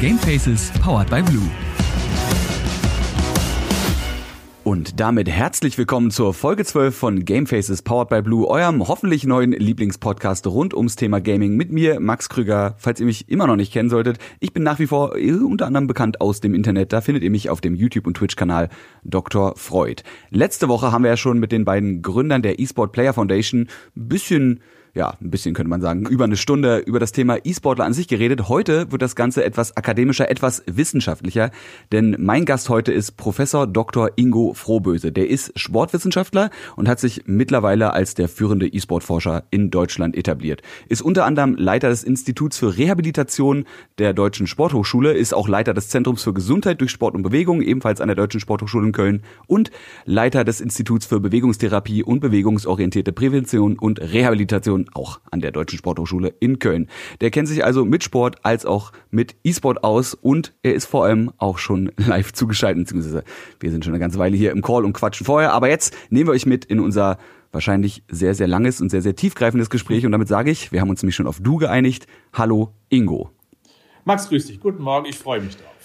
Gamefaces powered by Blue. Und damit herzlich willkommen zur Folge 12 von Gamefaces Powered by Blue, eurem hoffentlich neuen Lieblingspodcast rund ums Thema Gaming mit mir, Max Krüger. Falls ihr mich immer noch nicht kennen solltet, ich bin nach wie vor unter anderem bekannt aus dem Internet. Da findet ihr mich auf dem YouTube- und Twitch-Kanal Dr. Freud. Letzte Woche haben wir ja schon mit den beiden Gründern der eSport Player Foundation ein bisschen ja, ein bisschen könnte man sagen, über eine Stunde über das Thema E-Sportler an sich geredet. Heute wird das Ganze etwas akademischer, etwas wissenschaftlicher, denn mein Gast heute ist Professor Dr. Ingo Frohböse. Der ist Sportwissenschaftler und hat sich mittlerweile als der führende E-Sport-Forscher in Deutschland etabliert. Ist unter anderem Leiter des Instituts für Rehabilitation der Deutschen Sporthochschule, ist auch Leiter des Zentrums für Gesundheit durch Sport und Bewegung, ebenfalls an der Deutschen Sporthochschule in Köln und Leiter des Instituts für Bewegungstherapie und bewegungsorientierte Prävention und Rehabilitation auch an der Deutschen Sporthochschule in Köln. Der kennt sich also mit Sport als auch mit E-Sport aus und er ist vor allem auch schon live zugeschaltet, beziehungsweise wir sind schon eine ganze Weile hier im Call und quatschen vorher, aber jetzt nehmen wir euch mit in unser wahrscheinlich sehr, sehr langes und sehr, sehr tiefgreifendes Gespräch und damit sage ich, wir haben uns nämlich schon auf Du geeinigt. Hallo Ingo. Max, grüß dich. Guten Morgen, ich freue mich drauf.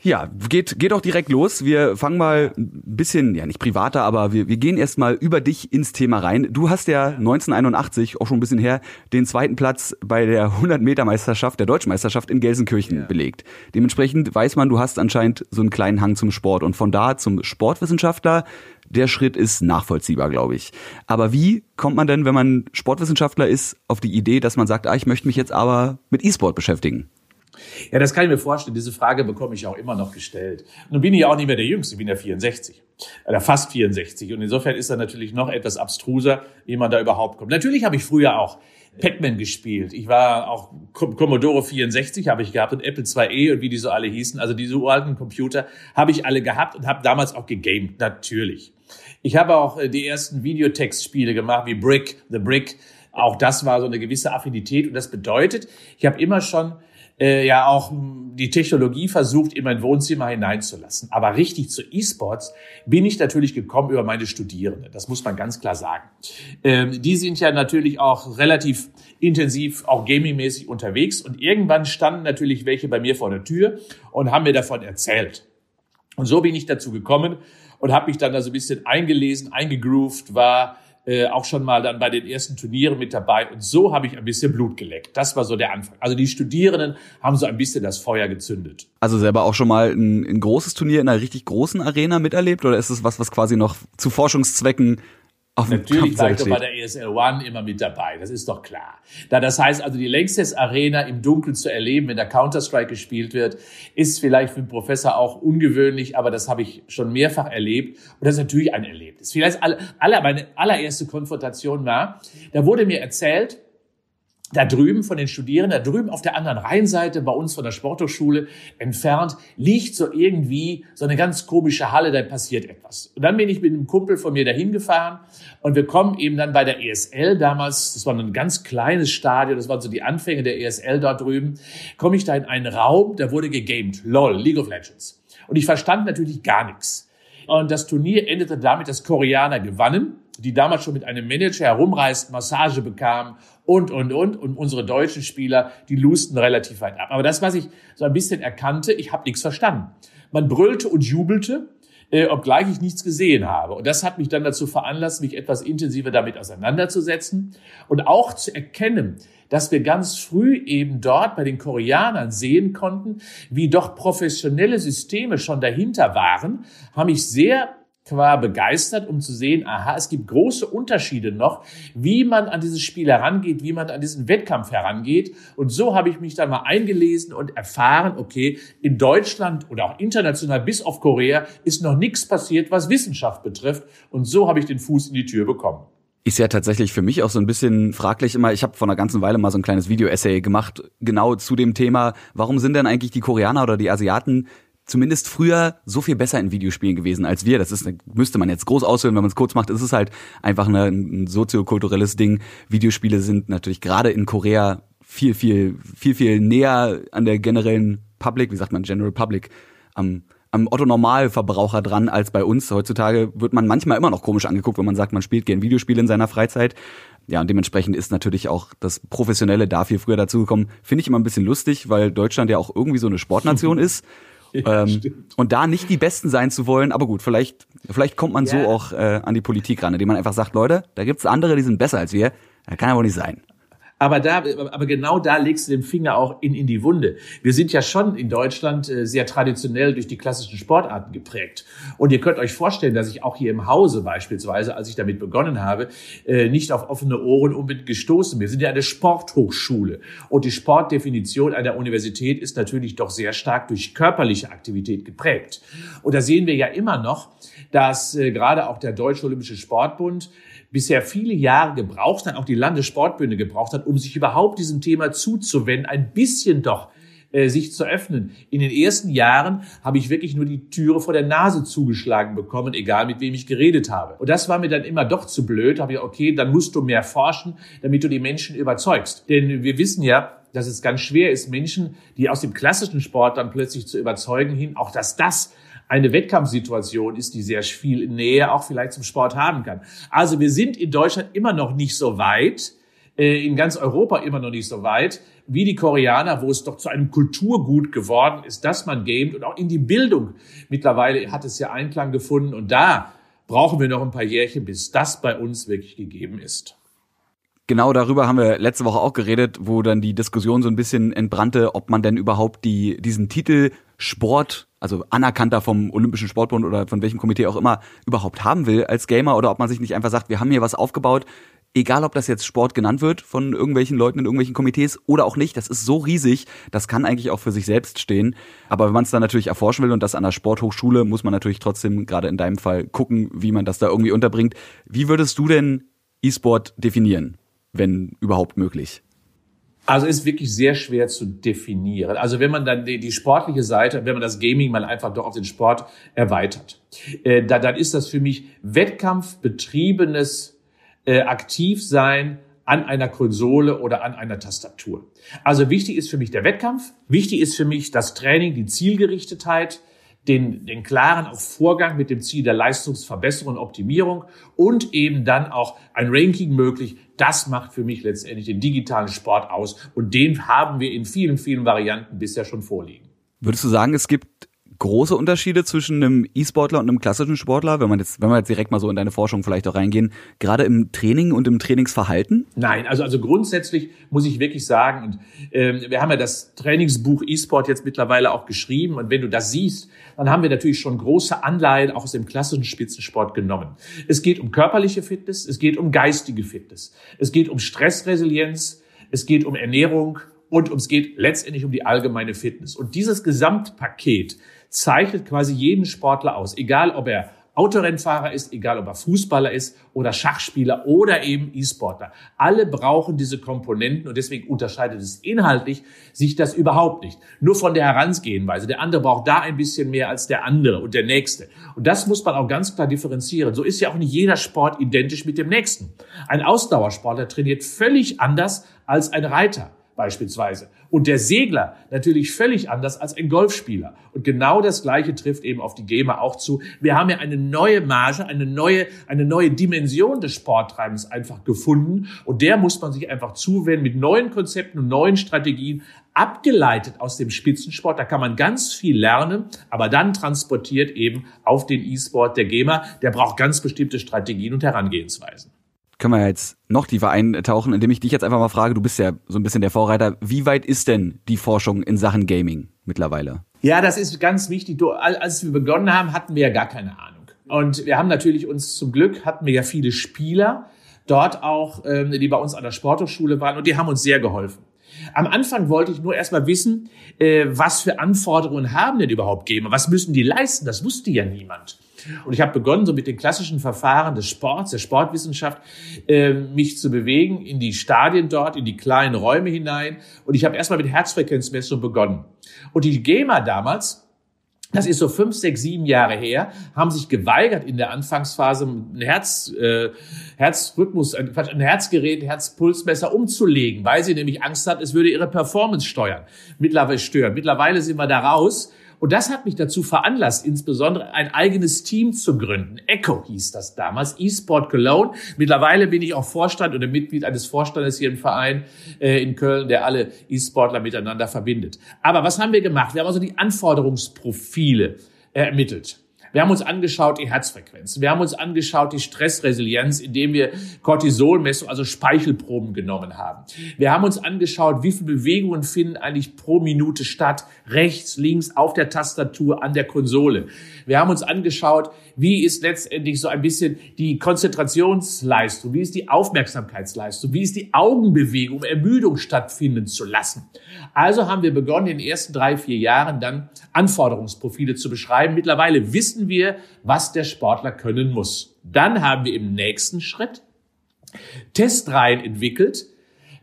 Ja, geht, geht auch direkt los. Wir fangen mal ein bisschen, ja nicht privater, aber wir, wir gehen erstmal über dich ins Thema rein. Du hast ja 1981, auch schon ein bisschen her, den zweiten Platz bei der 100-Meter-Meisterschaft, der Deutschmeisterschaft in Gelsenkirchen yeah. belegt. Dementsprechend weiß man, du hast anscheinend so einen kleinen Hang zum Sport und von da zum Sportwissenschaftler, der Schritt ist nachvollziehbar, glaube ich. Aber wie kommt man denn, wenn man Sportwissenschaftler ist, auf die Idee, dass man sagt, ah, ich möchte mich jetzt aber mit E-Sport beschäftigen? Ja, das kann ich mir vorstellen. Diese Frage bekomme ich auch immer noch gestellt. Nun bin ich ja auch nicht mehr der Jüngste, ich bin ja 64 oder fast 64. Und insofern ist das natürlich noch etwas abstruser, wie man da überhaupt kommt. Natürlich habe ich früher auch Pac-Man gespielt. Ich war auch Commodore 64 habe ich gehabt und Apple 2e und wie die so alle hießen. Also diese uralten Computer habe ich alle gehabt und habe damals auch gegamed, natürlich. Ich habe auch äh, die ersten Videotextspiele gemacht, wie Brick, The Brick. Auch das war so eine gewisse Affinität und das bedeutet, ich habe immer schon äh, ja auch die Technologie versucht, in mein Wohnzimmer hineinzulassen. Aber richtig zu E-Sports bin ich natürlich gekommen über meine Studierenden. Das muss man ganz klar sagen. Ähm, die sind ja natürlich auch relativ intensiv, auch gamingmäßig unterwegs. Und irgendwann standen natürlich welche bei mir vor der Tür und haben mir davon erzählt. Und so bin ich dazu gekommen und habe mich dann da so ein bisschen eingelesen, eingegroovt, war äh, auch schon mal dann bei den ersten Turnieren mit dabei. Und so habe ich ein bisschen Blut geleckt. Das war so der Anfang. Also die Studierenden haben so ein bisschen das Feuer gezündet. Also selber auch schon mal ein, ein großes Turnier in einer richtig großen Arena miterlebt? Oder ist es was, was quasi noch zu Forschungszwecken auf Natürlich war ich doch bei der ESL One immer mit dabei, das ist doch klar. Da das heißt also, die Längstes Arena im Dunkeln zu erleben, wenn der Counter-Strike gespielt wird, ist vielleicht für einen Professor auch ungewöhnlich, aber das habe ich schon mehrfach erlebt und das ist natürlich ein Erlebnis. Vielleicht alle, alle meine allererste Konfrontation war, da wurde mir erzählt, da drüben von den Studierenden, da drüben auf der anderen Rheinseite bei uns von der Sporthochschule entfernt, liegt so irgendwie so eine ganz komische Halle, da passiert etwas. Und dann bin ich mit einem Kumpel von mir dahin gefahren und wir kommen eben dann bei der ESL damals, das war ein ganz kleines Stadion, das waren so die Anfänge der ESL dort drüben, komme ich da in einen Raum, da wurde gegamed, LOL, League of Legends. Und ich verstand natürlich gar nichts. Und das Turnier endete damit, dass Koreaner gewannen die damals schon mit einem Manager herumreist, Massage bekamen und, und, und. Und unsere deutschen Spieler, die lusten relativ weit ab. Aber das, was ich so ein bisschen erkannte, ich habe nichts verstanden. Man brüllte und jubelte, äh, obgleich ich nichts gesehen habe. Und das hat mich dann dazu veranlasst, mich etwas intensiver damit auseinanderzusetzen und auch zu erkennen, dass wir ganz früh eben dort bei den Koreanern sehen konnten, wie doch professionelle Systeme schon dahinter waren, haben mich sehr war begeistert, um zu sehen, aha, es gibt große Unterschiede noch, wie man an dieses Spiel herangeht, wie man an diesen Wettkampf herangeht. Und so habe ich mich dann mal eingelesen und erfahren, okay, in Deutschland oder auch international bis auf Korea ist noch nichts passiert, was Wissenschaft betrifft. Und so habe ich den Fuß in die Tür bekommen ist ja tatsächlich für mich auch so ein bisschen fraglich immer. Ich habe vor einer ganzen Weile mal so ein kleines Video-Essay gemacht, genau zu dem Thema, warum sind denn eigentlich die Koreaner oder die Asiaten zumindest früher so viel besser in Videospielen gewesen als wir. Das ist, müsste man jetzt groß ausführen, wenn man es kurz macht. Es ist halt einfach eine, ein soziokulturelles Ding. Videospiele sind natürlich gerade in Korea viel, viel, viel, viel näher an der generellen Public, wie sagt man, General Public, am, am Otto Normalverbraucher dran als bei uns. Heutzutage wird man manchmal immer noch komisch angeguckt, wenn man sagt, man spielt gern Videospiele in seiner Freizeit. Ja, und dementsprechend ist natürlich auch das Professionelle da viel früher dazugekommen. Finde ich immer ein bisschen lustig, weil Deutschland ja auch irgendwie so eine Sportnation ist. Ja, ähm, und da nicht die Besten sein zu wollen, aber gut, vielleicht, vielleicht kommt man ja. so auch äh, an die Politik ran, indem man einfach sagt, Leute, da gibt's andere, die sind besser als wir. Das kann ja wohl nicht sein. Aber da, aber genau da legst du den Finger auch in, in die Wunde. Wir sind ja schon in Deutschland äh, sehr traditionell durch die klassischen Sportarten geprägt. Und ihr könnt euch vorstellen, dass ich auch hier im Hause beispielsweise, als ich damit begonnen habe, äh, nicht auf offene Ohren unbedingt gestoßen bin. Wir sind ja eine Sporthochschule. Und die Sportdefinition einer Universität ist natürlich doch sehr stark durch körperliche Aktivität geprägt. Und da sehen wir ja immer noch, dass äh, gerade auch der Deutsche Olympische Sportbund bisher viele Jahre gebraucht hat, auch die Landessportbünde gebraucht hat, um sich überhaupt diesem Thema zuzuwenden, ein bisschen doch äh, sich zu öffnen. In den ersten Jahren habe ich wirklich nur die Türe vor der Nase zugeschlagen bekommen, egal mit wem ich geredet habe. Und das war mir dann immer doch zu blöd. Habe ich, okay, dann musst du mehr forschen, damit du die Menschen überzeugst. Denn wir wissen ja, dass es ganz schwer ist, Menschen, die aus dem klassischen Sport dann plötzlich zu überzeugen hin, auch dass das eine Wettkampfsituation ist, die sehr viel Nähe auch vielleicht zum Sport haben kann. Also wir sind in Deutschland immer noch nicht so weit, äh, in ganz Europa immer noch nicht so weit, wie die Koreaner, wo es doch zu einem Kulturgut geworden ist, dass man gamet und auch in die Bildung. Mittlerweile hat es ja Einklang gefunden und da brauchen wir noch ein paar Jährchen, bis das bei uns wirklich gegeben ist. Genau darüber haben wir letzte Woche auch geredet, wo dann die Diskussion so ein bisschen entbrannte, ob man denn überhaupt die, diesen Titel Sport also anerkannter vom Olympischen Sportbund oder von welchem Komitee auch immer überhaupt haben will als Gamer oder ob man sich nicht einfach sagt, wir haben hier was aufgebaut, egal ob das jetzt Sport genannt wird von irgendwelchen Leuten in irgendwelchen Komitees oder auch nicht, das ist so riesig, das kann eigentlich auch für sich selbst stehen. Aber wenn man es dann natürlich erforschen will und das an der Sporthochschule, muss man natürlich trotzdem gerade in deinem Fall gucken, wie man das da irgendwie unterbringt. Wie würdest du denn E-Sport definieren, wenn überhaupt möglich? Also ist wirklich sehr schwer zu definieren. Also wenn man dann die, die, sportliche Seite, wenn man das Gaming mal einfach doch auf den Sport erweitert, äh, da, dann ist das für mich wettkampfbetriebenes äh, Aktivsein an einer Konsole oder an einer Tastatur. Also wichtig ist für mich der Wettkampf, wichtig ist für mich das Training, die Zielgerichtetheit, den, den klaren Vorgang mit dem Ziel der Leistungsverbesserung und Optimierung und eben dann auch ein Ranking möglich. Das macht für mich letztendlich den digitalen Sport aus und den haben wir in vielen, vielen Varianten bisher schon vorliegen. Würdest du sagen, es gibt große Unterschiede zwischen einem E-Sportler und einem klassischen Sportler, wenn man jetzt, wenn wir jetzt direkt mal so in deine Forschung vielleicht auch reingehen, gerade im Training und im Trainingsverhalten? Nein, also also grundsätzlich muss ich wirklich sagen, und ähm, wir haben ja das Trainingsbuch E-Sport jetzt mittlerweile auch geschrieben, und wenn du das siehst, dann haben wir natürlich schon große Anleihen auch aus dem klassischen Spitzensport genommen. Es geht um körperliche Fitness, es geht um geistige Fitness, es geht um Stressresilienz, es geht um Ernährung und es geht letztendlich um die allgemeine Fitness. Und dieses Gesamtpaket zeichnet quasi jeden Sportler aus, egal ob er Autorennfahrer ist, egal ob er Fußballer ist oder Schachspieler oder eben E-Sportler. Alle brauchen diese Komponenten und deswegen unterscheidet es inhaltlich sich das überhaupt nicht. Nur von der Herangehensweise. Der andere braucht da ein bisschen mehr als der andere und der nächste. Und das muss man auch ganz klar differenzieren. So ist ja auch nicht jeder Sport identisch mit dem nächsten. Ein Ausdauersportler trainiert völlig anders als ein Reiter beispielsweise. Und der Segler natürlich völlig anders als ein Golfspieler. Und genau das Gleiche trifft eben auf die Gamer auch zu. Wir haben ja eine neue Marge, eine neue, eine neue Dimension des Sporttreibens einfach gefunden. Und der muss man sich einfach zuwenden mit neuen Konzepten und neuen Strategien, abgeleitet aus dem Spitzensport. Da kann man ganz viel lernen, aber dann transportiert eben auf den E-Sport der Gamer. Der braucht ganz bestimmte Strategien und Herangehensweisen können wir jetzt noch tiefer eintauchen, indem ich dich jetzt einfach mal frage, du bist ja so ein bisschen der Vorreiter, wie weit ist denn die Forschung in Sachen Gaming mittlerweile? Ja, das ist ganz wichtig. Du, als wir begonnen haben, hatten wir ja gar keine Ahnung. Und wir haben natürlich uns zum Glück, hatten wir ja viele Spieler dort auch, ähm, die bei uns an der Sporthochschule waren und die haben uns sehr geholfen. Am Anfang wollte ich nur erstmal wissen, äh, was für Anforderungen haben denn überhaupt Gamer? Was müssen die leisten? Das wusste ja niemand. Und ich habe begonnen, so mit den klassischen Verfahren des Sports, der Sportwissenschaft, äh, mich zu bewegen in die Stadien dort, in die kleinen Räume hinein. Und ich habe erstmal mit Herzfrequenzmessung begonnen. Und die Gamer damals, das ist so fünf, sechs, sieben Jahre her, haben sich geweigert in der Anfangsphase ein Herz, äh, Herzrhythmus, ein, ein Herzgerät, ein Herzpulsmesser umzulegen, weil sie nämlich Angst hat, es würde ihre Performance steuern, mittlerweile stören. Mittlerweile sind wir da raus Und das hat mich dazu veranlasst, insbesondere ein eigenes Team zu gründen. Echo hieß das damals, eSport Cologne. Mittlerweile bin ich auch Vorstand oder Mitglied eines Vorstandes hier im Verein äh, in Köln, der alle E-Sportler miteinander verbindet. Aber was haben wir gemacht? Wir haben also die Anforderungsprofile ermittelt. Wir haben uns angeschaut die Herzfrequenz. Wir haben uns angeschaut die Stressresilienz, indem wir Cortisolmessung, also Speichelproben genommen haben. Wir haben uns angeschaut, wie viele Bewegungen finden eigentlich pro Minute statt, rechts, links, auf der Tastatur, an der Konsole. Wir haben uns angeschaut, wie ist letztendlich so ein bisschen die Konzentrationsleistung, wie ist die Aufmerksamkeitsleistung, wie ist die Augenbewegung, um Ermüdung stattfinden zu lassen. Also haben wir begonnen, in den ersten drei, vier Jahren dann Anforderungsprofile zu beschreiben. Mittlerweile wissen wir, was der Sportler können muss. Dann haben wir im nächsten Schritt Testreihen entwickelt,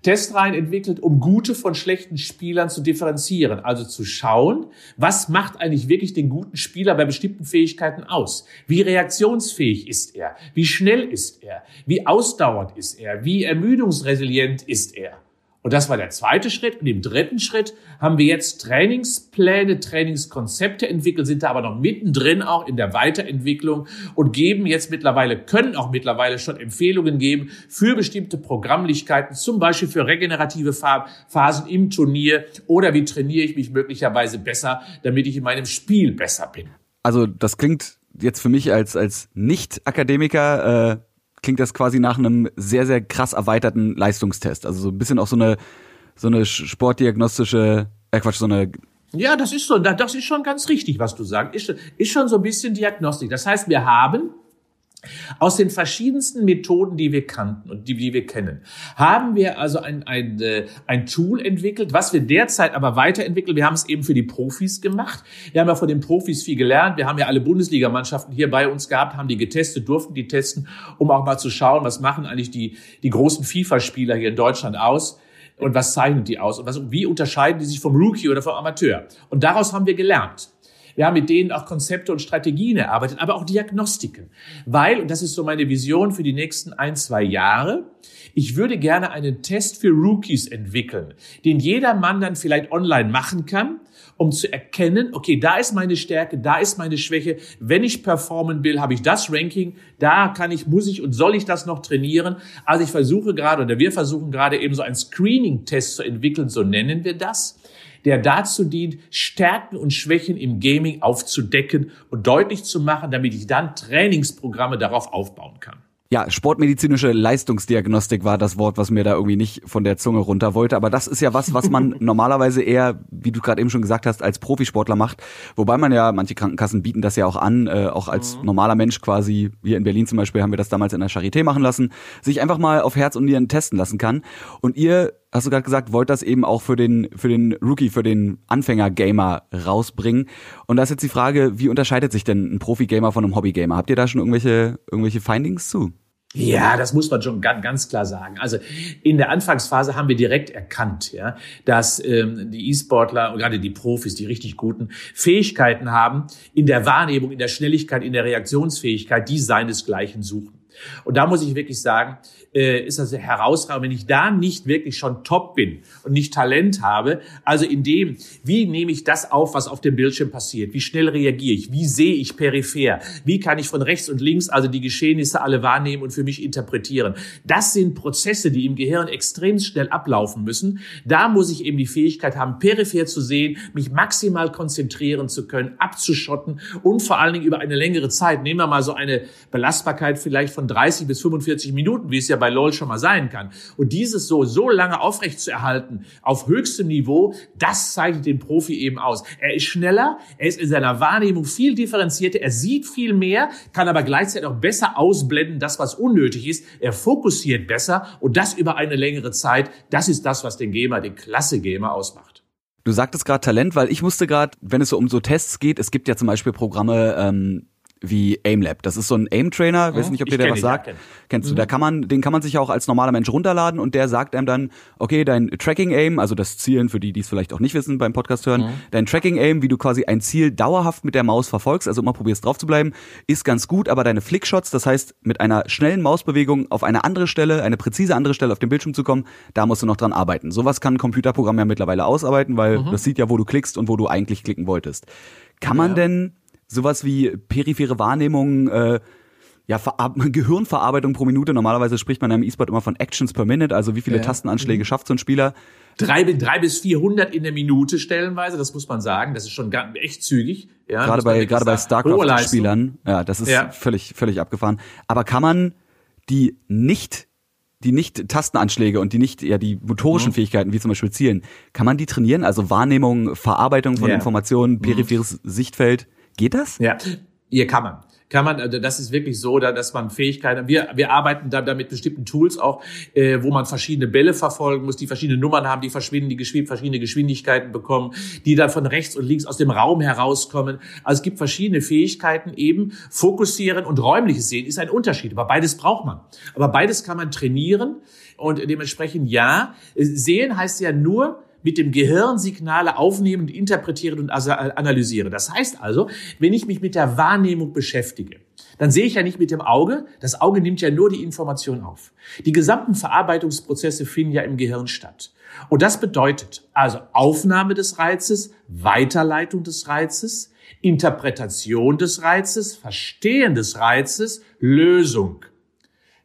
Testreihen entwickelt, um gute von schlechten Spielern zu differenzieren. Also zu schauen, was macht eigentlich wirklich den guten Spieler bei bestimmten Fähigkeiten aus? Wie reaktionsfähig ist er? Wie schnell ist er? Wie ausdauernd ist er? Wie ermüdungsresilient ist er? Und das war der zweite Schritt. Und im dritten Schritt haben wir jetzt Trainingspläne, Trainingskonzepte entwickelt, sind da aber noch mittendrin auch in der Weiterentwicklung und geben jetzt mittlerweile, können auch mittlerweile schon Empfehlungen geben für bestimmte Programmlichkeiten, zum Beispiel für regenerative Phasen im Turnier oder wie trainiere ich mich möglicherweise besser, damit ich in meinem Spiel besser bin. Also das klingt jetzt für mich als, als Nicht-Akademiker äh klingt das quasi nach einem sehr, sehr krass erweiterten Leistungstest. Also so ein bisschen auch so eine, so eine sportdiagnostische, äh Quatsch, so eine ja, das ist so, das ist schon ganz richtig, was du sagst. Ist, ist schon so ein bisschen Diagnostik. Das heißt, wir haben aus den verschiedensten Methoden, die wir kannten und die, die wir kennen, haben wir also ein, ein, äh, ein Tool entwickelt, was wir derzeit aber weiterentwickeln. Wir haben es eben für die Profis gemacht. Wir haben ja von den Profis viel gelernt. Wir haben ja alle Bundesligamannschaften hier bei uns gehabt, haben die getestet, durften die testen, um auch mal zu schauen, was machen eigentlich die, die großen FIFA-Spieler hier in Deutschland aus und was zeichnen die aus und was, wie unterscheiden die sich vom Rookie oder vom Amateur. Und daraus haben wir gelernt. Wir haben mit denen auch Konzepte und Strategien erarbeitet, aber auch Diagnostiken. Weil, und das ist so meine Vision für die nächsten ein, zwei Jahre, ich würde gerne einen Test für Rookies entwickeln, den jeder Mann dann vielleicht online machen kann, um zu erkennen, okay, da ist meine Stärke, da ist meine Schwäche. Wenn ich performen will, habe ich das Ranking, da kann ich, muss ich und soll ich das noch trainieren. Also ich versuche gerade oder wir versuchen gerade eben so einen Screening-Test zu entwickeln, so nennen wir das der dazu dient, Stärken und Schwächen im Gaming aufzudecken und deutlich zu machen, damit ich dann Trainingsprogramme darauf aufbauen kann. Ja, sportmedizinische Leistungsdiagnostik war das Wort, was mir da irgendwie nicht von der Zunge runter wollte. Aber das ist ja was, was man normalerweise eher, wie du gerade eben schon gesagt hast, als Profisportler macht. Wobei man ja, manche Krankenkassen bieten das ja auch an, äh, auch als mhm. normaler Mensch quasi, hier in Berlin zum Beispiel haben wir das damals in der Charité machen lassen, sich einfach mal auf Herz und Nieren testen lassen kann. Und ihr hast du gerade gesagt, wollt das eben auch für den, für den Rookie, für den Anfänger-Gamer rausbringen. Und da ist jetzt die Frage, wie unterscheidet sich denn ein Profi-Gamer von einem Hobby-Gamer? Habt ihr da schon irgendwelche, irgendwelche Findings zu? Ja, das muss man schon ganz, klar sagen. Also in der Anfangsphase haben wir direkt erkannt, ja, dass ähm, die E-Sportler und gerade die Profis, die richtig guten Fähigkeiten haben in der Wahrnehmung, in der Schnelligkeit, in der Reaktionsfähigkeit, die seinesgleichen suchen. Und da muss ich wirklich sagen, äh, ist das herausragend, wenn ich da nicht wirklich schon top bin und nicht Talent habe. Also in dem, wie nehme ich das auf, was auf dem Bildschirm passiert? Wie schnell reagiere ich? Wie sehe ich peripher? Wie kann ich von rechts und links also die Geschehnisse alle wahrnehmen und für mich interpretieren? Das sind Prozesse, die im Gehirn extrem schnell ablaufen müssen. Da muss ich eben die Fähigkeit haben, peripher zu sehen, mich maximal konzentrieren zu können, abzuschotten und vor allen Dingen über eine längere Zeit. Nehmen wir mal so eine Belastbarkeit vielleicht von 30 bis 45 Minuten, wie es ja bei LOL schon mal sein kann. Und dieses so, so lange aufrecht zu erhalten, auf höchstem Niveau, das zeichnet den Profi eben aus. Er ist schneller, er ist in seiner Wahrnehmung viel differenzierter, er sieht viel mehr, kann aber gleichzeitig auch besser ausblenden, das, was unnötig ist. Er fokussiert besser und das über eine längere Zeit. Das ist das, was den Gamer, den Klasse-Gamer ausmacht. Du sagtest gerade Talent, weil ich musste gerade, wenn es so um so Tests geht, es gibt ja zum Beispiel Programme, ähm, wie AimLab. Das ist so ein Aim-Trainer, mhm. weiß nicht, ob dir der was sagt. Ja, Kennst du, mhm. da kann man, den kann man sich auch als normaler Mensch runterladen und der sagt einem dann, okay, dein Tracking-Aim, also das Zielen für die, die es vielleicht auch nicht wissen beim Podcast hören, mhm. dein Tracking-Aim, wie du quasi ein Ziel dauerhaft mit der Maus verfolgst, also immer probierst drauf zu bleiben, ist ganz gut, aber deine Flickshots, das heißt, mit einer schnellen Mausbewegung auf eine andere Stelle, eine präzise andere Stelle auf dem Bildschirm zu kommen, da musst du noch dran arbeiten. Sowas kann ein Computerprogramm ja mittlerweile ausarbeiten, weil mhm. das sieht ja, wo du klickst und wo du eigentlich klicken wolltest. Kann man ja. denn sowas wie periphere Wahrnehmung, äh, ja, Ver Gehirnverarbeitung pro Minute. Normalerweise spricht man im E-Sport immer von Actions per Minute, also wie viele ja. Tastenanschläge mhm. schafft so ein Spieler. Drei, drei bis vierhundert in der Minute stellenweise, das muss man sagen. Das ist schon echt zügig. Ja, gerade bei, gerade bei StarCraft-Spielern. Ja, das ist ja. völlig, völlig abgefahren. Aber kann man die nicht die nicht Tastenanschläge und die nicht ja die motorischen mhm. Fähigkeiten wie zum Beispiel Zielen, kann man die trainieren? Also Wahrnehmung, Verarbeitung von ja. Informationen, mhm. peripheres mhm. Sichtfeld. Geht das? Ja, hier kann man kann man, also das ist wirklich so, dass man Fähigkeiten, wir, wir arbeiten da, da mit bestimmten Tools auch, äh, wo man verschiedene Bälle verfolgen muss, die verschiedene Nummern haben, die verschwinden, die geschwind, verschiedene Geschwindigkeiten bekommen, die dann von rechts und links aus dem Raum herauskommen. Also es gibt verschiedene Fähigkeiten eben. Fokussieren und räumliches Sehen ist ein Unterschied, aber beides braucht man. Aber beides kann man trainieren und dementsprechend ja. Sehen heißt ja nur, mit dem Gehirn Signale aufnehmen und interpretieren und analysieren. Das heißt also, wenn ich mich mit der Wahrnehmung beschäftige, dann sehe ich ja nicht mit dem Auge. Das Auge nimmt ja nur die Information auf. Die gesamten Verarbeitungsprozesse finden ja im Gehirn statt. Und das bedeutet also Aufnahme des Reizes, Weiterleitung des Reizes, Interpretation des Reizes, Verstehen des Reizes, Lösung.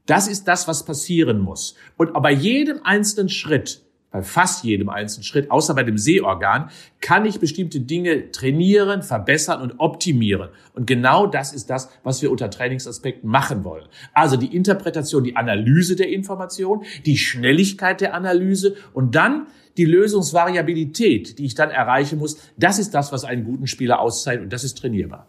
Das ist das, was passieren muss. Und bei jedem einzelnen Schritt bei fast jedem einzelnen Schritt, außer bei dem Sehorgan, kann ich bestimmte Dinge trainieren, verbessern und optimieren. Und genau das ist das, was wir unter Trainingsaspekten machen wollen. Also die Interpretation, die Analyse der Information, die Schnelligkeit der Analyse und dann die Lösungsvariabilität, die ich dann erreichen muss. Das ist das, was einen guten Spieler auszeichnet und das ist trainierbar.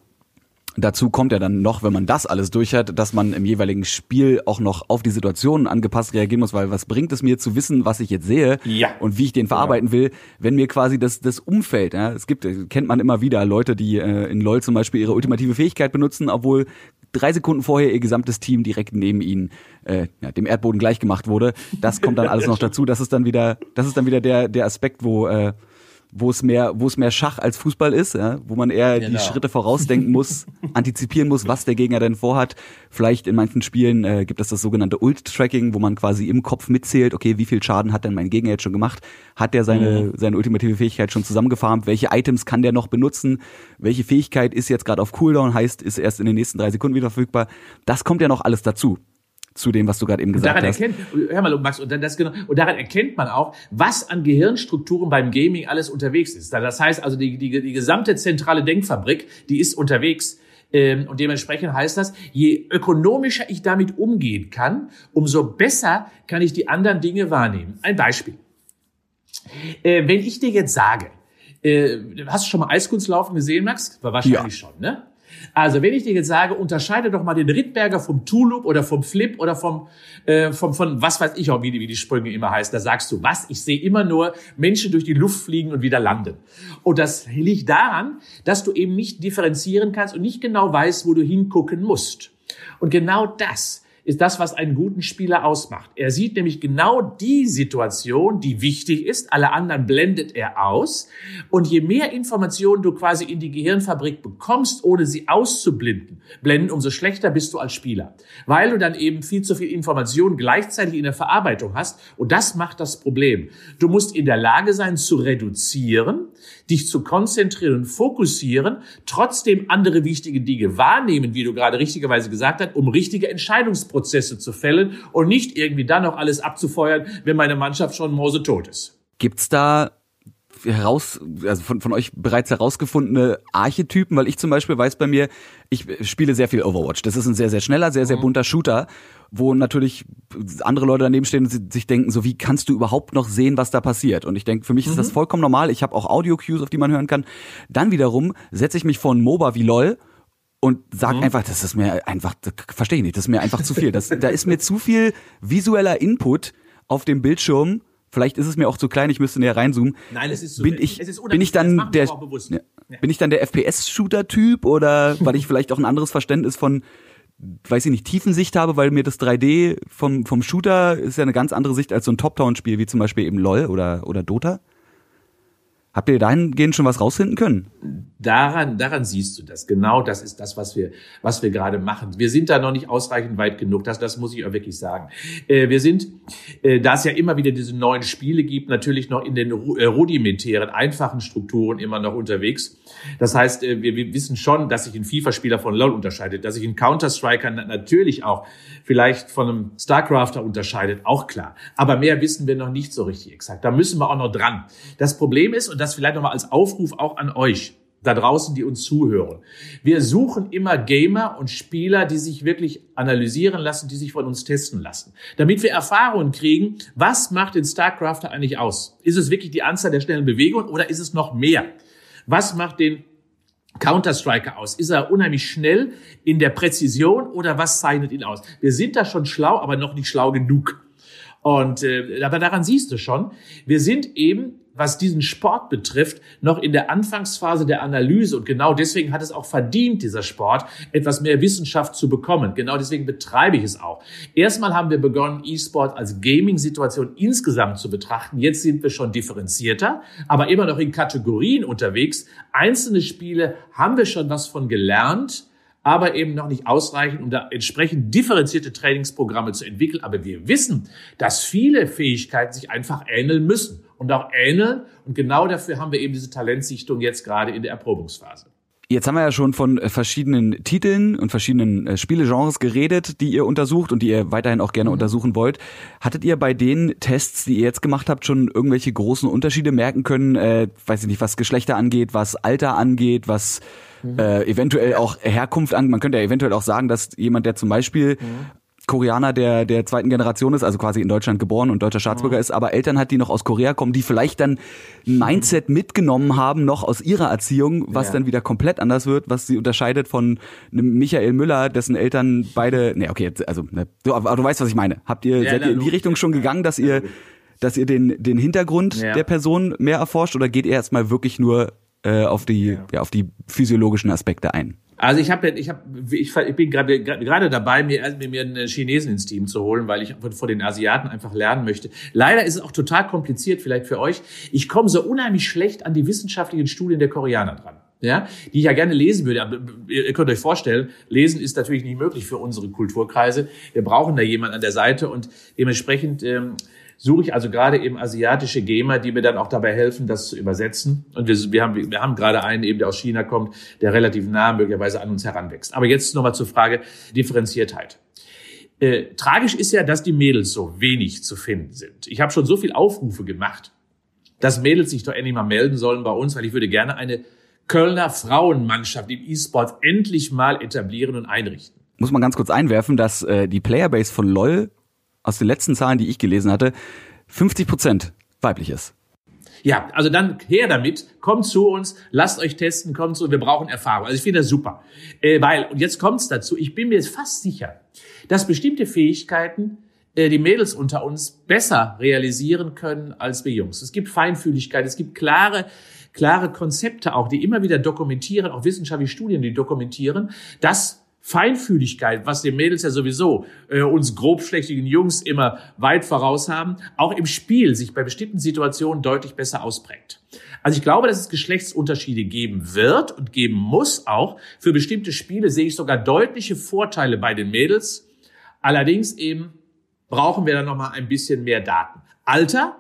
Dazu kommt ja dann noch, wenn man das alles durch hat, dass man im jeweiligen Spiel auch noch auf die Situationen angepasst reagieren muss, weil was bringt es mir zu wissen, was ich jetzt sehe ja. und wie ich den verarbeiten will, wenn mir quasi das, das Umfeld, ja, es gibt, kennt man immer wieder Leute, die äh, in LoL zum Beispiel ihre ultimative Fähigkeit benutzen, obwohl drei Sekunden vorher ihr gesamtes Team direkt neben ihnen äh, ja, dem Erdboden gleichgemacht wurde. Das kommt dann alles noch dazu. Das ist dann wieder, das ist dann wieder der, der Aspekt, wo äh, wo es mehr, wo es mehr Schach als Fußball ist, ja, wo man eher genau. die Schritte vorausdenken muss, antizipieren muss, was der Gegner denn vorhat. Vielleicht in manchen Spielen äh, gibt es das sogenannte Ult-Tracking, wo man quasi im Kopf mitzählt, okay, wie viel Schaden hat denn mein Gegner jetzt schon gemacht? Hat der seine, mhm. seine ultimative Fähigkeit schon zusammengefarmt? Welche Items kann der noch benutzen? Welche Fähigkeit ist jetzt gerade auf Cooldown, heißt, ist erst in den nächsten drei Sekunden wieder verfügbar? Das kommt ja noch alles dazu zu dem, was du gerade eben gesagt daran hast. Erkennt, hör mal, Max, und, das, genau, und daran erkennt man auch, was an Gehirnstrukturen beim Gaming alles unterwegs ist. Das heißt also, die, die, die gesamte zentrale Denkfabrik, die ist unterwegs. Ähm, und dementsprechend heißt das, je ökonomischer ich damit umgehen kann, umso besser kann ich die anderen Dinge wahrnehmen. Ein Beispiel. Äh, wenn ich dir jetzt sage, äh, hast du schon mal Eiskunstlaufen gesehen, Max? Wahrscheinlich ja. schon, ne? Also, wenn ich dir jetzt sage, unterscheide doch mal den Rittberger vom Tulip oder vom Flip oder vom, äh, vom von was weiß ich auch, wie die, wie die Sprünge immer heißen, da sagst du, was? Ich sehe immer nur Menschen durch die Luft fliegen und wieder landen. Und das liegt daran, dass du eben nicht differenzieren kannst und nicht genau weißt, wo du hingucken musst. Und genau das ist das, was einen guten Spieler ausmacht. Er sieht nämlich genau die Situation, die wichtig ist. Alle anderen blendet er aus. Und je mehr Informationen du quasi in die Gehirnfabrik bekommst, ohne sie auszublenden, blenden, umso schlechter bist du als Spieler. Weil du dann eben viel zu viel Informationen gleichzeitig in der Verarbeitung hast. Und das macht das Problem. Du musst in der Lage sein zu reduzieren, dich zu konzentrieren und fokussieren, trotzdem andere wichtige Dinge wahrnehmen, wie du gerade richtigerweise gesagt hast, um richtige Entscheidungsprozesse zu fällen und nicht irgendwie dann noch alles abzufeuern, wenn meine Mannschaft schon tot ist. Gibt's da heraus, also von, von euch bereits herausgefundene Archetypen, weil ich zum Beispiel weiß bei mir, ich spiele sehr viel Overwatch. Das ist ein sehr, sehr schneller, sehr, sehr mhm. bunter Shooter, wo natürlich andere Leute daneben stehen und sich denken, so wie kannst du überhaupt noch sehen, was da passiert? Und ich denke, für mich ist das mhm. vollkommen normal. Ich habe auch Audio-Cues, auf die man hören kann. Dann wiederum setze ich mich vor ein MOBA wie LOL und sag mhm. einfach, das ist mir einfach, verstehe ich nicht, das ist mir einfach zu viel. Das, da ist mir zu viel visueller Input auf dem Bildschirm Vielleicht ist es mir auch zu klein, ich müsste näher reinzoomen. Nein, es ist so. Bin ich, bin ich dann der, ja. bin ich dann der FPS-Shooter-Typ oder weil ich vielleicht auch ein anderes Verständnis von weiß ich nicht, Tiefensicht habe, weil mir das 3D vom, vom Shooter ist ja eine ganz andere Sicht als so ein Top-Down-Spiel wie zum Beispiel eben LOL oder, oder Dota. Habt ihr dahingehend schon was rausfinden können? Daran, daran siehst du das. Genau das ist das, was wir, was wir gerade machen. Wir sind da noch nicht ausreichend weit genug. Das, das muss ich auch wirklich sagen. Äh, wir sind, äh, da es ja immer wieder diese neuen Spiele gibt, natürlich noch in den äh, rudimentären, einfachen Strukturen immer noch unterwegs. Das heißt, wir, wir wissen schon, dass sich ein FIFA-Spieler von LoL unterscheidet, dass sich ein Counter-Striker natürlich auch vielleicht von einem StarCrafter unterscheidet, auch klar. Aber mehr wissen wir noch nicht so richtig exakt. Da müssen wir auch noch dran. Das Problem ist, und das vielleicht nochmal als Aufruf auch an euch, da draußen, die uns zuhören. Wir suchen immer Gamer und Spieler, die sich wirklich analysieren lassen, die sich von uns testen lassen, damit wir Erfahrungen kriegen, was macht den StarCrafter eigentlich aus? Ist es wirklich die Anzahl der schnellen Bewegungen oder ist es noch mehr? Was macht den Counter-Striker aus? Ist er unheimlich schnell in der Präzision oder was zeichnet ihn aus? Wir sind da schon schlau, aber noch nicht schlau genug. Und äh, aber daran siehst du schon, wir sind eben was diesen Sport betrifft, noch in der Anfangsphase der Analyse. Und genau deswegen hat es auch verdient, dieser Sport, etwas mehr Wissenschaft zu bekommen. Genau deswegen betreibe ich es auch. Erstmal haben wir begonnen, E-Sport als Gaming-Situation insgesamt zu betrachten. Jetzt sind wir schon differenzierter, aber immer noch in Kategorien unterwegs. Einzelne Spiele haben wir schon was von gelernt aber eben noch nicht ausreichend, um da entsprechend differenzierte Trainingsprogramme zu entwickeln. Aber wir wissen, dass viele Fähigkeiten sich einfach ähneln müssen und auch ähneln. Und genau dafür haben wir eben diese Talentsichtung jetzt gerade in der Erprobungsphase. Jetzt haben wir ja schon von äh, verschiedenen Titeln und verschiedenen äh, Spielegenres geredet, die ihr untersucht und die ihr weiterhin auch gerne mhm. untersuchen wollt. Hattet ihr bei den Tests, die ihr jetzt gemacht habt, schon irgendwelche großen Unterschiede merken können? Äh, weiß ich nicht, was Geschlechter angeht, was Alter angeht, was mhm. äh, eventuell auch Herkunft angeht. Man könnte ja eventuell auch sagen, dass jemand, der zum Beispiel mhm. Koreaner der, der zweiten Generation ist, also quasi in Deutschland geboren und deutscher Staatsbürger ist, aber Eltern hat, die noch aus Korea kommen, die vielleicht dann ein Mindset mitgenommen haben, noch aus ihrer Erziehung, was ja. dann wieder komplett anders wird, was sie unterscheidet von einem Michael Müller, dessen Eltern beide, nee, okay, also, ne, du, aber du weißt, was ich meine. Habt ihr, ja, seid ihr in die Richtung schon gegangen, dass ihr, dass ihr den, den Hintergrund ja. der Person mehr erforscht oder geht ihr erstmal wirklich nur äh, auf die, ja, auf die physiologischen Aspekte ein? Also ich habe, ich habe, ich, ich bin gerade gerade dabei, mir, mir einen Chinesen ins Team zu holen, weil ich vor den Asiaten einfach lernen möchte. Leider ist es auch total kompliziert, vielleicht für euch. Ich komme so unheimlich schlecht an die wissenschaftlichen Studien der Koreaner dran. Ja, die ich ja gerne lesen würde. Aber ihr könnt euch vorstellen, lesen ist natürlich nicht möglich für unsere Kulturkreise. Wir brauchen da jemand an der Seite und dementsprechend ähm, suche ich also gerade eben asiatische Gamer, die mir dann auch dabei helfen, das zu übersetzen. Und wir, wir, haben, wir haben gerade einen eben, der aus China kommt, der relativ nah möglicherweise an uns heranwächst. Aber jetzt nochmal zur Frage Differenziertheit. Äh, tragisch ist ja, dass die Mädels so wenig zu finden sind. Ich habe schon so viel Aufrufe gemacht, dass Mädels sich doch endlich mal melden sollen bei uns, weil ich würde gerne eine Kölner Frauenmannschaft im E-Sport endlich mal etablieren und einrichten. Muss man ganz kurz einwerfen, dass äh, die Playerbase von LOL aus den letzten Zahlen, die ich gelesen hatte, 50 Prozent weiblich ist. Ja, also dann her damit, kommt zu uns, lasst euch testen, kommt zu, wir brauchen Erfahrung. Also ich finde das super. Äh, weil, und jetzt kommt's dazu, ich bin mir fast sicher, dass bestimmte Fähigkeiten äh, die Mädels unter uns besser realisieren können als wir Jungs. Es gibt Feinfühligkeit, es gibt klare, klare Konzepte auch, die immer wieder dokumentieren, auch wissenschaftliche Studien, die dokumentieren, dass Feinfühligkeit, was den Mädels ja sowieso äh, uns grobschlächtigen Jungs immer weit voraus haben, auch im Spiel sich bei bestimmten Situationen deutlich besser ausprägt. Also ich glaube, dass es Geschlechtsunterschiede geben wird und geben muss auch. Für bestimmte Spiele sehe ich sogar deutliche Vorteile bei den Mädels. Allerdings eben brauchen wir dann noch mal ein bisschen mehr Daten. Alter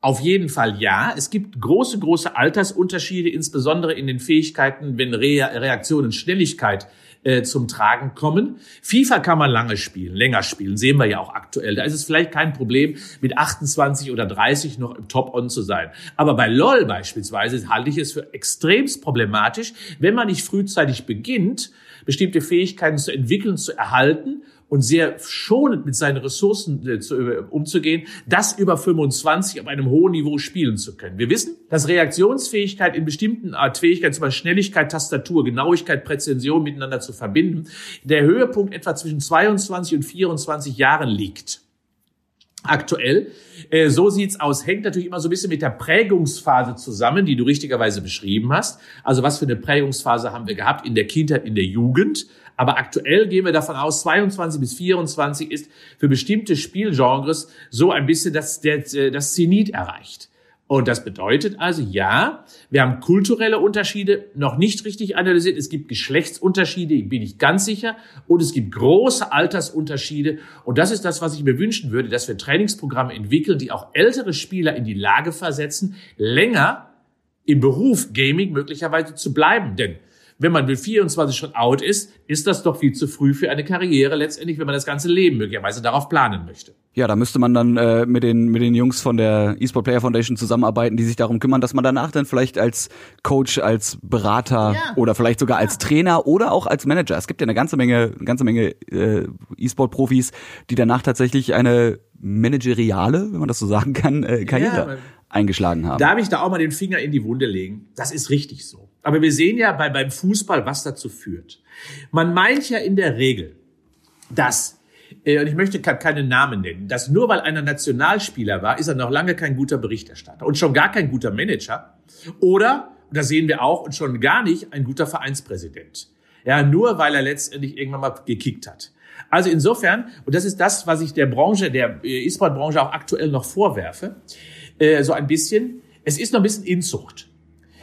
auf jeden Fall ja. Es gibt große, große Altersunterschiede, insbesondere in den Fähigkeiten, wenn Re Reaktionen Schnelligkeit äh, zum Tragen kommen. FIFA kann man lange spielen, länger spielen, sehen wir ja auch aktuell. Da ist es vielleicht kein Problem, mit 28 oder 30 noch im Top-On zu sein. Aber bei LOL beispielsweise halte ich es für extremst problematisch, wenn man nicht frühzeitig beginnt, bestimmte Fähigkeiten zu entwickeln, zu erhalten und sehr schonend mit seinen Ressourcen äh, zu, äh, umzugehen, das über 25 auf einem hohen Niveau spielen zu können. Wir wissen, dass Reaktionsfähigkeit in bestimmten Art Fähigkeiten, zum Beispiel Schnelligkeit, Tastatur, Genauigkeit, Präzision miteinander zu verbinden, der Höhepunkt etwa zwischen 22 und 24 Jahren liegt. Aktuell. Äh, so sieht's aus. Hängt natürlich immer so ein bisschen mit der Prägungsphase zusammen, die du richtigerweise beschrieben hast. Also was für eine Prägungsphase haben wir gehabt in der Kindheit, in der Jugend? Aber aktuell gehen wir davon aus, 22 bis 24 ist für bestimmte Spielgenres so ein bisschen das, der, das Zenit erreicht. Und das bedeutet also, ja, wir haben kulturelle Unterschiede noch nicht richtig analysiert. Es gibt Geschlechtsunterschiede, bin ich ganz sicher. Und es gibt große Altersunterschiede. Und das ist das, was ich mir wünschen würde, dass wir Trainingsprogramme entwickeln, die auch ältere Spieler in die Lage versetzen, länger im Beruf Gaming möglicherweise zu bleiben. Denn wenn man mit 24 schon out ist, ist das doch viel zu früh für eine Karriere letztendlich, wenn man das ganze Leben möglicherweise darauf planen möchte. Ja, da müsste man dann äh, mit den mit den Jungs von der eSport Player Foundation zusammenarbeiten, die sich darum kümmern, dass man danach dann vielleicht als Coach, als Berater ja. oder vielleicht sogar als Trainer oder auch als Manager. Es gibt ja eine ganze Menge, eine ganze Menge äh, eSport Profis, die danach tatsächlich eine manageriale, wenn man das so sagen kann, äh, Karriere ja, eingeschlagen haben. Darf ich da auch mal den Finger in die Wunde legen? Das ist richtig so. Aber wir sehen ja bei, beim Fußball, was dazu führt. Man meint ja in der Regel, dass, äh, und ich möchte keine Namen nennen, dass nur weil einer Nationalspieler war, ist er noch lange kein guter Berichterstatter und schon gar kein guter Manager. Oder, und das sehen wir auch, und schon gar nicht ein guter Vereinspräsident. Ja, nur weil er letztendlich irgendwann mal gekickt hat. Also insofern, und das ist das, was ich der Branche, der äh, E-Sport-Branche auch aktuell noch vorwerfe, äh, so ein bisschen, es ist noch ein bisschen Inzucht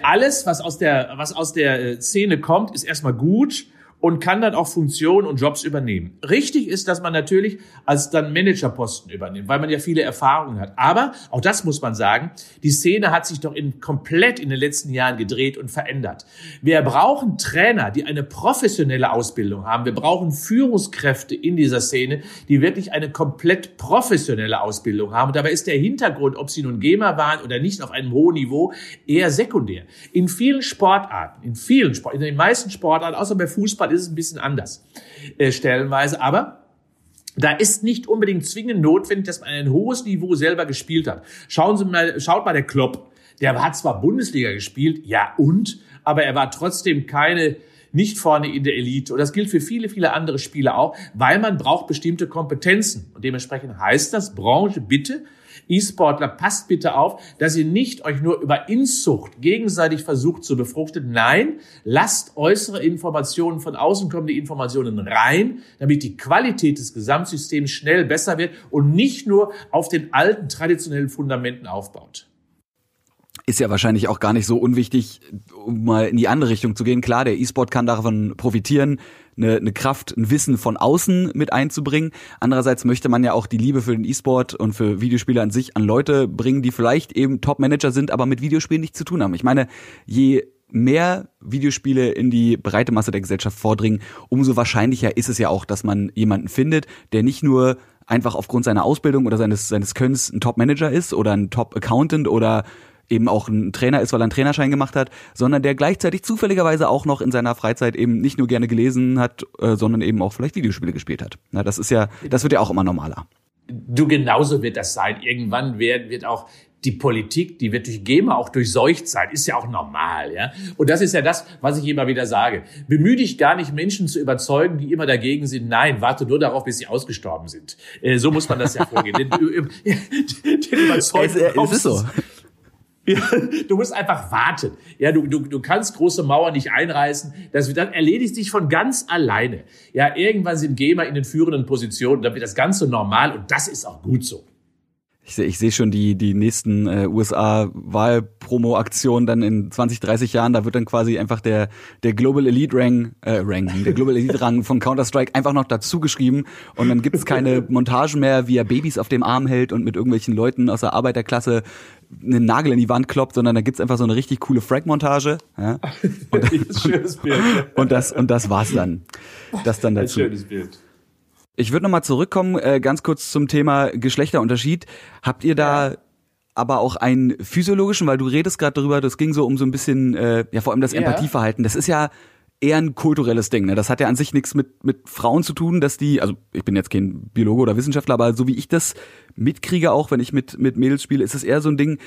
alles, was aus der, was aus der äh, Szene kommt, ist erstmal gut und kann dann auch Funktionen und Jobs übernehmen. Richtig ist, dass man natürlich als dann Managerposten übernimmt, weil man ja viele Erfahrungen hat. Aber auch das muss man sagen, die Szene hat sich doch in, komplett in den letzten Jahren gedreht und verändert. Wir brauchen Trainer, die eine professionelle Ausbildung haben. Wir brauchen Führungskräfte in dieser Szene, die wirklich eine komplett professionelle Ausbildung haben. Und dabei ist der Hintergrund, ob sie nun Gamer waren oder nicht, auf einem hohen Niveau eher sekundär. In vielen Sportarten, in vielen Sportarten, in den meisten Sportarten, außer bei Fußball, ist es ein bisschen anders äh, stellenweise. Aber da ist nicht unbedingt zwingend notwendig, dass man ein hohes Niveau selber gespielt hat. Schauen Sie mal, schaut mal der Klopp. Der hat zwar Bundesliga gespielt, ja und, aber er war trotzdem keine nicht vorne in der Elite. Und das gilt für viele, viele andere Spieler auch, weil man braucht bestimmte Kompetenzen. Und dementsprechend heißt das, Branche, bitte E-Sportler, passt bitte auf, dass ihr nicht euch nur über Inzucht gegenseitig versucht zu befruchten. Nein, lasst äußere Informationen von außen kommende Informationen rein, damit die Qualität des Gesamtsystems schnell besser wird und nicht nur auf den alten traditionellen Fundamenten aufbaut ist ja wahrscheinlich auch gar nicht so unwichtig, um mal in die andere Richtung zu gehen. Klar, der E-Sport kann davon profitieren, eine, eine Kraft, ein Wissen von außen mit einzubringen. Andererseits möchte man ja auch die Liebe für den E-Sport und für Videospiele an sich an Leute bringen, die vielleicht eben Top-Manager sind, aber mit Videospielen nichts zu tun haben. Ich meine, je mehr Videospiele in die breite Masse der Gesellschaft vordringen, umso wahrscheinlicher ist es ja auch, dass man jemanden findet, der nicht nur einfach aufgrund seiner Ausbildung oder seines, seines Könnens ein Top-Manager ist oder ein Top-Accountant oder eben auch ein Trainer ist, weil er einen Trainerschein gemacht hat, sondern der gleichzeitig zufälligerweise auch noch in seiner Freizeit eben nicht nur gerne gelesen hat, äh, sondern eben auch vielleicht Videospiele gespielt hat. Na, das ist ja, das wird ja auch immer normaler. Du genauso wird das sein. Irgendwann wird, wird auch die Politik, die wird durch GEMA auch durchseucht sein, ist ja auch normal, ja. Und das ist ja das, was ich immer wieder sage. Bemühe dich gar nicht, Menschen zu überzeugen, die immer dagegen sind. Nein, warte nur darauf, bis sie ausgestorben sind. Äh, so muss man das ja vorgehen. den, den, den überzeugen, es, es ist so. Ja, du musst einfach warten. Ja, du, du, du kannst große Mauern nicht einreißen. Das, dann erledigt sich von ganz alleine. Ja, irgendwann sind Gamer in den führenden Positionen, dann wird das Ganze normal und das ist auch gut so. Ich sehe ich seh schon die, die nächsten äh, USA-Wahlpromo-Aktionen dann in 20, 30 Jahren. Da wird dann quasi einfach der, der Global Elite Rang, äh, Rang, der Global Elite Rang von Counter-Strike einfach noch dazu geschrieben. Und dann gibt's keine Montagen mehr, wie er Babys auf dem Arm hält und mit irgendwelchen Leuten aus der Arbeiterklasse einen Nagel in die Wand kloppt, sondern da gibt's einfach so eine richtig coole Frag-Montage. Ja? Und, und, und, das, und das war's dann. Das dann dazu. Ein schönes Bild. Ich würde nochmal zurückkommen, äh, ganz kurz zum Thema Geschlechterunterschied. Habt ihr da ja. aber auch einen physiologischen, weil du redest gerade darüber, das ging so um so ein bisschen, äh, ja vor allem das ja. Empathieverhalten. Das ist ja eher ein kulturelles Ding. Ne? Das hat ja an sich nichts mit, mit Frauen zu tun, dass die, also ich bin jetzt kein Biologe oder Wissenschaftler, aber so wie ich das mitkriege, auch wenn ich mit, mit Mädels spiele, ist es eher so ein Ding,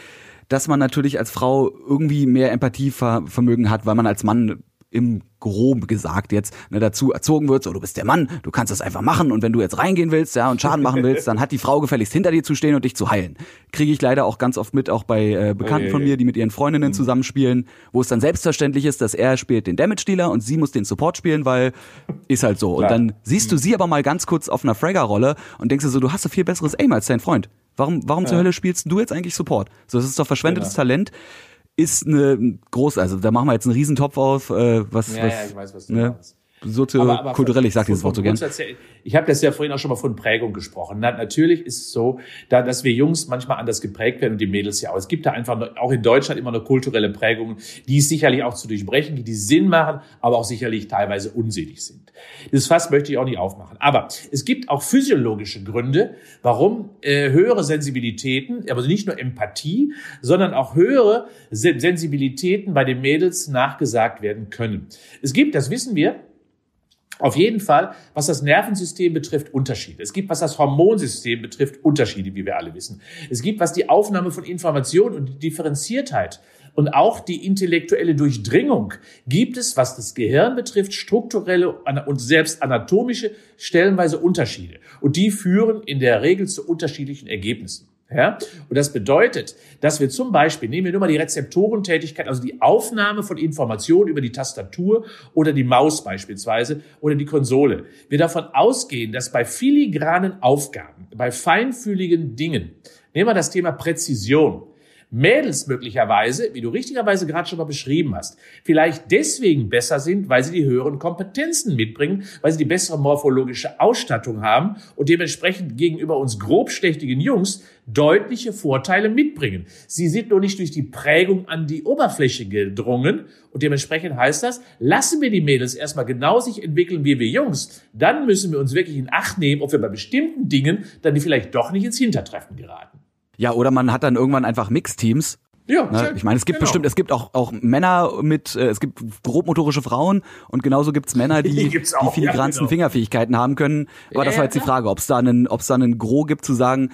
dass man natürlich als Frau irgendwie mehr Empathievermögen hat, weil man als Mann im grob gesagt jetzt ne, dazu erzogen wird, so du bist der Mann, du kannst das einfach machen und wenn du jetzt reingehen willst, ja, und Schaden machen willst, dann hat die Frau gefälligst hinter dir zu stehen und dich zu heilen. Kriege ich leider auch ganz oft mit, auch bei äh, Bekannten von mir, die mit ihren Freundinnen mhm. zusammenspielen, wo es dann selbstverständlich ist, dass er spielt den Damage-Dealer und sie muss den Support spielen, weil ist halt so. Und dann siehst du mhm. sie aber mal ganz kurz auf einer Fragger-Rolle und denkst dir so, du hast ein viel besseres Aim als dein Freund. Warum, warum ja. zur Hölle spielst du jetzt eigentlich Support? So, das ist doch verschwendetes genau. Talent ist eine groß, also da machen wir jetzt einen Riesentopf auf, äh, was, ja, was, ja, ich weiß, was du ne? meinst soziokulturell, ich sage dieses Wort so gern. Ich habe das ja vorhin auch schon mal von Prägung gesprochen. Na, natürlich ist es so, da, dass wir Jungs manchmal anders geprägt werden und die Mädels ja auch. Es gibt da einfach auch in Deutschland immer eine kulturelle Prägung, die ist sicherlich auch zu durchbrechen, die, die Sinn machen, aber auch sicherlich teilweise unsinnig sind. Das Fass möchte ich auch nicht aufmachen. Aber es gibt auch physiologische Gründe, warum äh, höhere Sensibilitäten, also nicht nur Empathie, sondern auch höhere Sensibilitäten bei den Mädels nachgesagt werden können. Es gibt, das wissen wir, auf jeden Fall, was das Nervensystem betrifft, Unterschiede. Es gibt, was das Hormonsystem betrifft, Unterschiede, wie wir alle wissen. Es gibt, was die Aufnahme von Informationen und die Differenziertheit und auch die intellektuelle Durchdringung gibt es, was das Gehirn betrifft, strukturelle und selbst anatomische stellenweise Unterschiede. Und die führen in der Regel zu unterschiedlichen Ergebnissen. Ja? Und das bedeutet, dass wir zum Beispiel, nehmen wir nur mal die Rezeptorentätigkeit, also die Aufnahme von Informationen über die Tastatur oder die Maus beispielsweise oder die Konsole. Wir davon ausgehen, dass bei filigranen Aufgaben, bei feinfühligen Dingen, nehmen wir das Thema Präzision, Mädels möglicherweise, wie du richtigerweise gerade schon mal beschrieben hast, vielleicht deswegen besser sind, weil sie die höheren Kompetenzen mitbringen, weil sie die bessere morphologische Ausstattung haben und dementsprechend gegenüber uns grobschlächtigen Jungs deutliche Vorteile mitbringen. Sie sind nur nicht durch die Prägung an die Oberfläche gedrungen und dementsprechend heißt das, lassen wir die Mädels erstmal genau sich entwickeln wie wir Jungs, dann müssen wir uns wirklich in Acht nehmen, ob wir bei bestimmten Dingen dann die vielleicht doch nicht ins Hintertreffen geraten. Ja, oder man hat dann irgendwann einfach Mixteams. Ja, ne? ich meine, es gibt genau. bestimmt, es gibt auch auch Männer mit, äh, es gibt grobmotorische Frauen und genauso gibt's Männer, die die, die filigransten ja, genau. Fingerfähigkeiten haben können. Aber ja, das war jetzt die Frage, ob es da einen, ob es da einen Gros gibt zu sagen,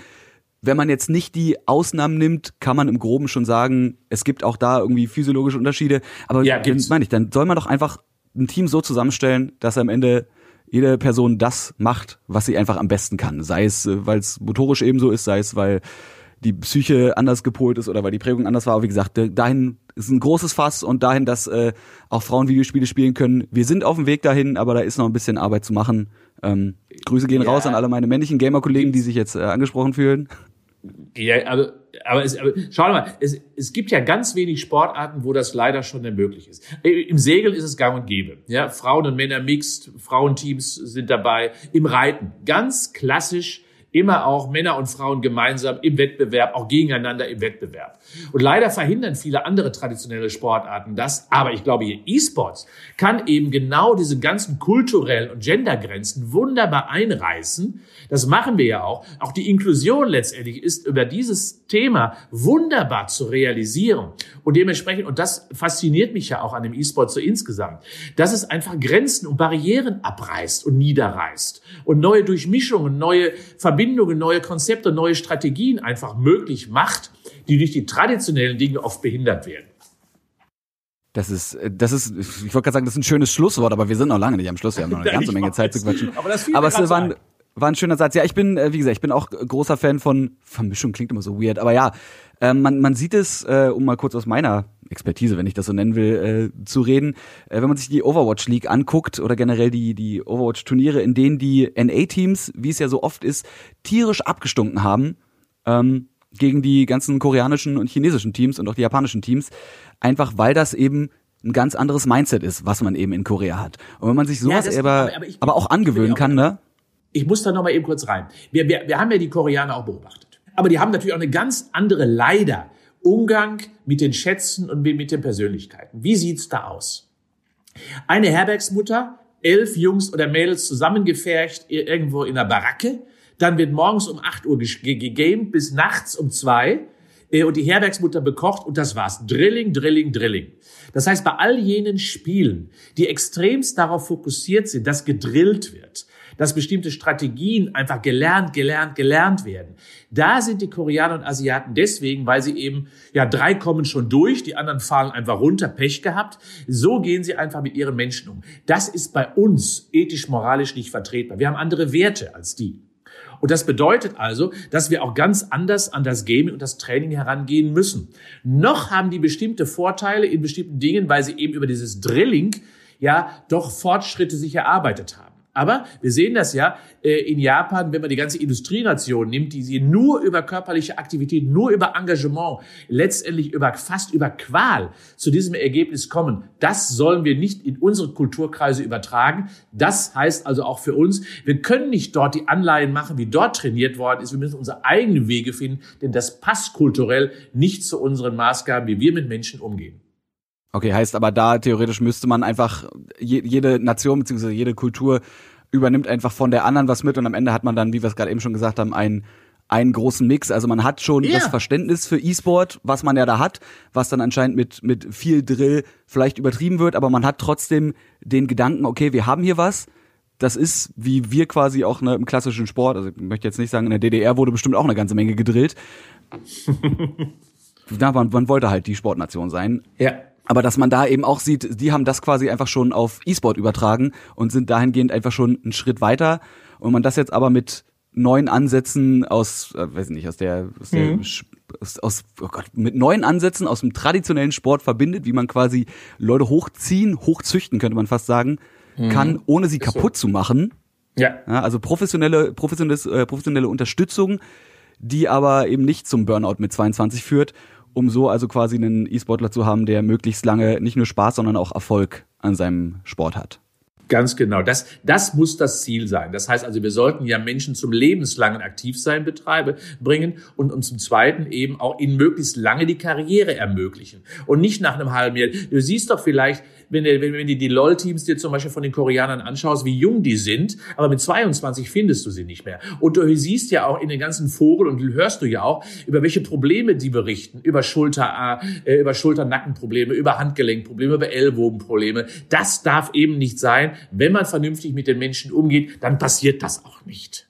wenn man jetzt nicht die Ausnahmen nimmt, kann man im Groben schon sagen, es gibt auch da irgendwie physiologische Unterschiede. Aber ja, dann meine ich, dann soll man doch einfach ein Team so zusammenstellen, dass am Ende jede Person das macht, was sie einfach am besten kann. Sei es, äh, weil es motorisch ebenso ist, sei es, weil die Psyche anders gepolt ist oder weil die Prägung anders war. Aber wie gesagt, dahin ist ein großes Fass und dahin, dass äh, auch Frauen Videospiele spielen können. Wir sind auf dem Weg dahin, aber da ist noch ein bisschen Arbeit zu machen. Ähm, Grüße gehen ja. raus an alle meine männlichen Gamer-Kollegen, die sich jetzt äh, angesprochen fühlen. Ja, aber, aber, es, aber schau mal, es, es gibt ja ganz wenig Sportarten, wo das leider schon möglich ist. Im Segeln ist es gang und gäbe. Ja, Frauen und Männer mixed, Frauenteams sind dabei. Im Reiten ganz klassisch immer auch Männer und Frauen gemeinsam im Wettbewerb, auch gegeneinander im Wettbewerb. Und leider verhindern viele andere traditionelle Sportarten das. Aber ich glaube, hier E-Sports kann eben genau diese ganzen kulturellen und Gendergrenzen wunderbar einreißen. Das machen wir ja auch. Auch die Inklusion letztendlich ist über dieses Thema wunderbar zu realisieren. Und dementsprechend, und das fasziniert mich ja auch an dem E-Sport so insgesamt, dass es einfach Grenzen und Barrieren abreißt und niederreißt und neue Durchmischungen, neue Verbindungen, neue Konzepte, neue Strategien einfach möglich macht, die durch die traditionellen Dinge oft behindert werden. Das ist, das ist, ich wollte gerade sagen, das ist ein schönes Schlusswort, aber wir sind noch lange nicht am Schluss. Wir haben noch eine ganze Menge Zeit zu quatschen. Aber, das aber es war ein, war ein schöner Satz. Ja, ich bin, äh, wie gesagt, ich bin auch großer Fan von Vermischung, klingt immer so weird, aber ja, äh, man, man sieht es, äh, um mal kurz aus meiner Expertise, wenn ich das so nennen will, äh, zu reden, äh, wenn man sich die Overwatch League anguckt oder generell die, die Overwatch Turniere, in denen die NA-Teams, wie es ja so oft ist, tierisch abgestunken haben, ähm, gegen die ganzen koreanischen und chinesischen Teams und auch die japanischen Teams, einfach weil das eben ein ganz anderes Mindset ist, was man eben in Korea hat. Und wenn man sich sowas ja, aber, aber, aber, aber, auch angewöhnen kann, ne? Ich muss da noch mal eben kurz rein. Wir, wir, wir haben ja die Koreaner auch beobachtet. Aber die haben natürlich auch eine ganz andere, leider, Umgang mit den Schätzen und mit den Persönlichkeiten. Wie sieht's da aus? Eine Herbergsmutter, elf Jungs oder Mädels zusammengefercht irgendwo in der Baracke. Dann wird morgens um acht Uhr gegamed bis nachts um zwei äh, und die Herbergsmutter bekocht und das war's. Drilling, Drilling, Drilling. Das heißt, bei all jenen Spielen, die extremst darauf fokussiert sind, dass gedrillt wird, dass bestimmte Strategien einfach gelernt, gelernt, gelernt werden. Da sind die Koreaner und Asiaten deswegen, weil sie eben, ja, drei kommen schon durch, die anderen fallen einfach runter, Pech gehabt. So gehen sie einfach mit ihren Menschen um. Das ist bei uns ethisch, moralisch nicht vertretbar. Wir haben andere Werte als die. Und das bedeutet also, dass wir auch ganz anders an das Gaming und das Training herangehen müssen. Noch haben die bestimmte Vorteile in bestimmten Dingen, weil sie eben über dieses Drilling ja doch Fortschritte sich erarbeitet haben. Aber wir sehen das ja äh, in Japan, wenn man die ganze Industrienation nimmt, die sie nur über körperliche Aktivität, nur über Engagement, letztendlich über fast über Qual zu diesem Ergebnis kommen. Das sollen wir nicht in unsere Kulturkreise übertragen. Das heißt also auch für uns, wir können nicht dort die Anleihen machen, wie dort trainiert worden ist. Wir müssen unsere eigenen Wege finden, denn das passt kulturell nicht zu unseren Maßgaben, wie wir mit Menschen umgehen. Okay, heißt aber da theoretisch müsste man einfach jede Nation bzw. jede Kultur übernimmt einfach von der anderen was mit und am Ende hat man dann, wie wir es gerade eben schon gesagt haben, einen einen großen Mix. Also man hat schon yeah. das Verständnis für E-Sport, was man ja da hat, was dann anscheinend mit mit viel Drill vielleicht übertrieben wird, aber man hat trotzdem den Gedanken, okay, wir haben hier was. Das ist, wie wir quasi auch ne, im klassischen Sport, also ich möchte jetzt nicht sagen, in der DDR wurde bestimmt auch eine ganze Menge gedrillt. Na, man, man wollte halt die Sportnation sein. Ja. Aber dass man da eben auch sieht, die haben das quasi einfach schon auf E-Sport übertragen und sind dahingehend einfach schon einen Schritt weiter. Und man das jetzt aber mit neuen Ansätzen aus, äh, weiß nicht, aus der, aus der mhm. aus, aus oh Gott, mit neuen Ansätzen aus dem traditionellen Sport verbindet, wie man quasi Leute hochziehen, hochzüchten, könnte man fast sagen, mhm. kann, ohne sie kaputt so. zu machen. Ja. ja. Also professionelle, professionelle, äh, professionelle Unterstützung, die aber eben nicht zum Burnout mit 22 führt um so also quasi einen E-Sportler zu haben, der möglichst lange nicht nur Spaß, sondern auch Erfolg an seinem Sport hat. Ganz genau. Das, das muss das Ziel sein. Das heißt also, wir sollten ja Menschen zum lebenslangen Aktivsein betreibe, bringen und, und zum Zweiten eben auch ihnen möglichst lange die Karriere ermöglichen. Und nicht nach einem halben Jahr. Du siehst doch vielleicht, wenn, wenn, wenn du die LOL-Teams dir zum Beispiel von den Koreanern anschaust, wie jung die sind, aber mit 22 findest du sie nicht mehr. Und du siehst ja auch in den ganzen Foren und hörst du ja auch, über welche Probleme die berichten. Über Schulter, äh, über Schulter-Nackenprobleme, über Handgelenkprobleme, über Ellbogenprobleme. Das darf eben nicht sein. Wenn man vernünftig mit den Menschen umgeht, dann passiert das auch nicht.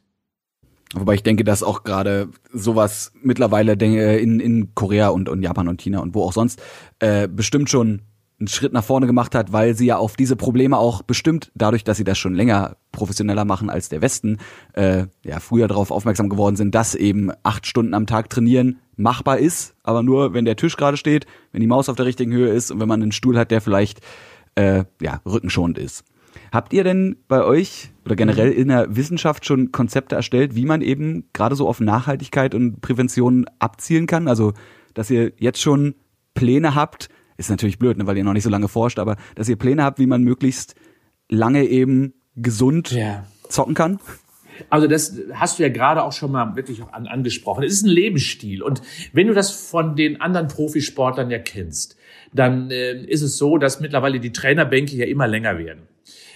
Wobei ich denke, dass auch gerade sowas mittlerweile in, in Korea und, und Japan und China und wo auch sonst äh, bestimmt schon einen Schritt nach vorne gemacht hat, weil sie ja auf diese Probleme auch bestimmt, dadurch, dass sie das schon länger professioneller machen als der Westen, äh, ja, früher darauf aufmerksam geworden sind, dass eben acht Stunden am Tag trainieren machbar ist, aber nur, wenn der Tisch gerade steht, wenn die Maus auf der richtigen Höhe ist und wenn man einen Stuhl hat, der vielleicht äh, ja, rückenschonend ist. Habt ihr denn bei euch oder generell in der Wissenschaft schon Konzepte erstellt, wie man eben gerade so auf Nachhaltigkeit und Prävention abzielen kann? Also, dass ihr jetzt schon Pläne habt, ist natürlich blöd, ne, weil ihr noch nicht so lange forscht, aber dass ihr Pläne habt, wie man möglichst lange eben gesund ja. zocken kann? Also das hast du ja gerade auch schon mal wirklich an, angesprochen. Es ist ein Lebensstil. Und wenn du das von den anderen Profisportlern ja kennst, dann äh, ist es so, dass mittlerweile die Trainerbänke ja immer länger werden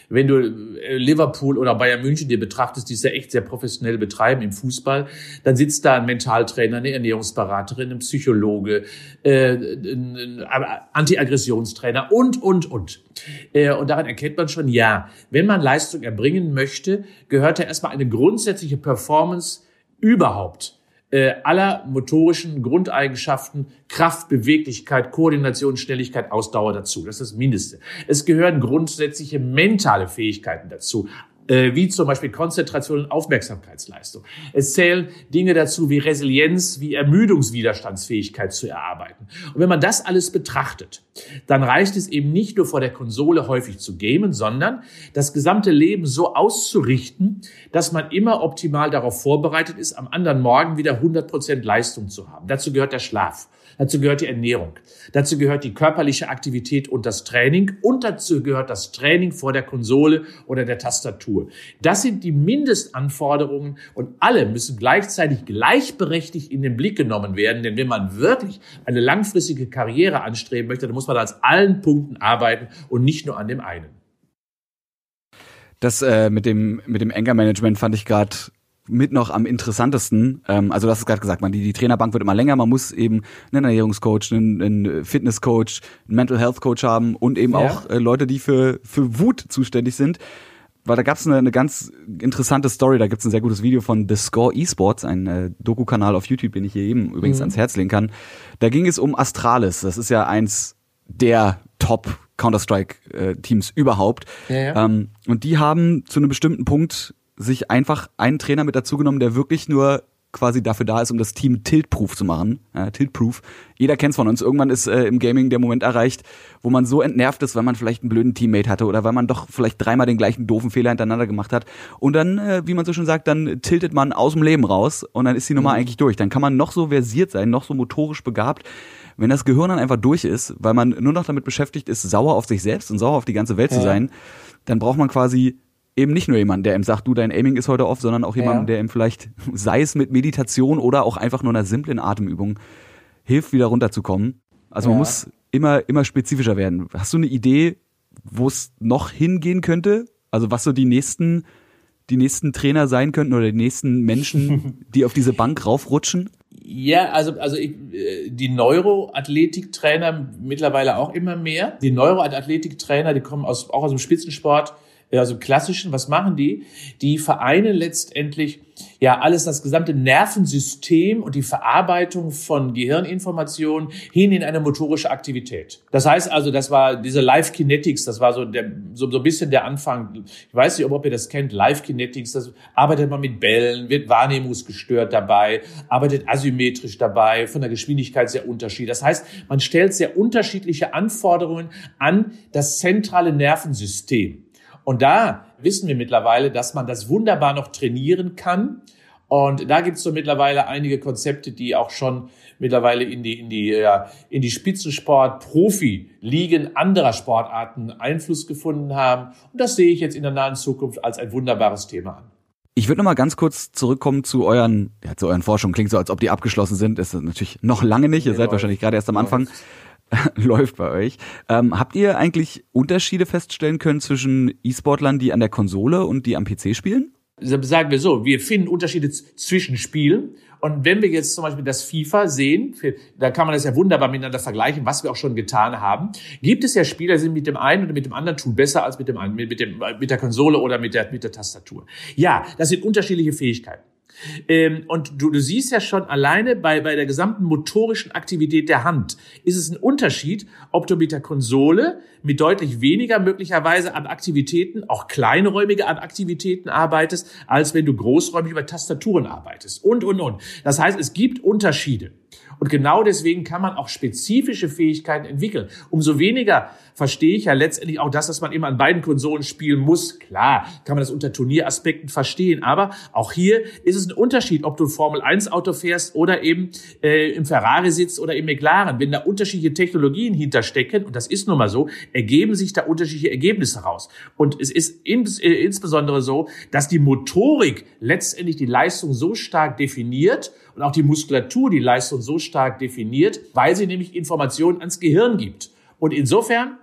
wenn du äh, Liverpool oder Bayern München dir betrachtest, die es ja echt sehr professionell betreiben im Fußball, dann sitzt da ein Mentaltrainer, eine Ernährungsberaterin, ein Psychologe, äh, ein Anti-Aggressionstrainer und, und, und. Äh, und daran erkennt man schon, ja, wenn man Leistung erbringen möchte, gehört ja erstmal eine grundsätzliche Performance überhaupt äh, aller motorischen Grundeigenschaften, Kraft, Beweglichkeit, Koordination, Schnelligkeit, Ausdauer dazu. Das ist das Mindeste. Es gehören grundsätzliche mentale Fähigkeiten dazu wie zum Beispiel Konzentration und Aufmerksamkeitsleistung. Es zählen Dinge dazu wie Resilienz, wie Ermüdungswiderstandsfähigkeit zu erarbeiten. Und wenn man das alles betrachtet, dann reicht es eben nicht nur vor der Konsole häufig zu gamen, sondern das gesamte Leben so auszurichten, dass man immer optimal darauf vorbereitet ist, am anderen Morgen wieder 100 Prozent Leistung zu haben. Dazu gehört der Schlaf. Dazu gehört die Ernährung. Dazu gehört die körperliche Aktivität und das Training. Und dazu gehört das Training vor der Konsole oder der Tastatur. Das sind die Mindestanforderungen und alle müssen gleichzeitig gleichberechtigt in den Blick genommen werden. Denn wenn man wirklich eine langfristige Karriere anstreben möchte, dann muss man als allen Punkten arbeiten und nicht nur an dem einen. Das äh, mit dem mit dem Anger Management fand ich gerade mit noch am interessantesten. Ähm, also hast es gerade gesagt, man, die, die Trainerbank wird immer länger, man muss eben einen Ernährungscoach, einen, einen Fitnesscoach, einen Mental Health Coach haben und eben ja. auch äh, Leute, die für, für Wut zuständig sind. weil da gab es eine, eine ganz interessante Story, da gibt es ein sehr gutes Video von The Score Esports, ein äh, Doku-Kanal auf YouTube, den ich hier eben übrigens mhm. ans Herz legen kann. Da ging es um Astralis, das ist ja eins der Top Counter-Strike-Teams äh, überhaupt. Ja, ja. Ähm, und die haben zu einem bestimmten Punkt sich einfach einen Trainer mit dazu genommen, der wirklich nur quasi dafür da ist, um das Team tilt-proof zu machen. Äh, tilt-proof. Jeder kennt's von uns. Irgendwann ist äh, im Gaming der Moment erreicht, wo man so entnervt ist, weil man vielleicht einen blöden Teammate hatte oder weil man doch vielleicht dreimal den gleichen doofen Fehler hintereinander gemacht hat. Und dann, äh, wie man so schon sagt, dann tiltet man aus dem Leben raus und dann ist die Nummer mhm. eigentlich durch. Dann kann man noch so versiert sein, noch so motorisch begabt. Wenn das Gehirn dann einfach durch ist, weil man nur noch damit beschäftigt ist, sauer auf sich selbst und sauer auf die ganze Welt ja. zu sein, dann braucht man quasi eben nicht nur jemand, der ihm sagt, du, dein Aiming ist heute off, sondern auch jemand, ja. der ihm vielleicht, sei es mit Meditation oder auch einfach nur einer simplen Atemübung, hilft, wieder runterzukommen. Also ja. man muss immer, immer spezifischer werden. Hast du eine Idee, wo es noch hingehen könnte? Also was so die nächsten, die nächsten Trainer sein könnten oder die nächsten Menschen, die auf diese Bank raufrutschen? Ja, also, also ich, äh, die Neuroathletiktrainer mittlerweile auch immer mehr. Die Neuroathletiktrainer, die kommen aus, auch aus dem Spitzensport, also klassischen, was machen die? Die vereinen letztendlich ja alles, das gesamte Nervensystem und die Verarbeitung von Gehirninformationen hin in eine motorische Aktivität. Das heißt also, das war diese Live Kinetics, das war so, der, so, so ein bisschen der Anfang. Ich weiß nicht, ob ihr das kennt, Live Kinetics, das arbeitet man mit Bällen, wird wahrnehmungsgestört dabei, arbeitet asymmetrisch dabei, von der Geschwindigkeit sehr unterschiedlich. Das heißt, man stellt sehr unterschiedliche Anforderungen an das zentrale Nervensystem. Und da wissen wir mittlerweile, dass man das wunderbar noch trainieren kann. Und da gibt es so mittlerweile einige Konzepte, die auch schon mittlerweile in die, in die, ja, in die Spitzensport-Profi-Ligen anderer Sportarten Einfluss gefunden haben. Und das sehe ich jetzt in der nahen Zukunft als ein wunderbares Thema an. Ich würde noch mal ganz kurz zurückkommen zu euren, ja, zu euren Forschungen. Klingt so, als ob die abgeschlossen sind. Das ist natürlich noch lange nicht. Ihr seid wahrscheinlich gerade erst am Anfang. läuft bei euch. Ähm, habt ihr eigentlich Unterschiede feststellen können zwischen E-Sportlern, die an der Konsole und die am PC spielen? Sagen wir so, wir finden Unterschiede zwischen Spielen. Und wenn wir jetzt zum Beispiel das FIFA sehen, da kann man das ja wunderbar miteinander vergleichen, was wir auch schon getan haben. Gibt es ja Spieler, die sind mit dem einen oder mit dem anderen Tool besser als mit dem mit, dem, mit der Konsole oder mit der, mit der Tastatur. Ja, das sind unterschiedliche Fähigkeiten. Ähm, und du, du siehst ja schon alleine bei, bei der gesamten motorischen Aktivität der Hand ist es ein Unterschied, ob du mit der Konsole mit deutlich weniger möglicherweise an Aktivitäten, auch kleinräumige an Aktivitäten arbeitest, als wenn du großräumig über Tastaturen arbeitest und, und, und. Das heißt, es gibt Unterschiede. Und genau deswegen kann man auch spezifische Fähigkeiten entwickeln. Umso weniger verstehe ich ja letztendlich auch das, dass man immer an beiden Konsolen spielen muss. Klar, kann man das unter Turnieraspekten verstehen. Aber auch hier ist es ein Unterschied, ob du ein Formel-1-Auto fährst oder eben äh, im Ferrari sitzt oder im McLaren. Wenn da unterschiedliche Technologien hinterstecken, und das ist nun mal so, ergeben sich da unterschiedliche Ergebnisse raus. Und es ist ins, äh, insbesondere so, dass die Motorik letztendlich die Leistung so stark definiert und auch die Muskulatur die Leistung so stark definiert, weil sie nämlich Informationen ans Gehirn gibt. Und insofern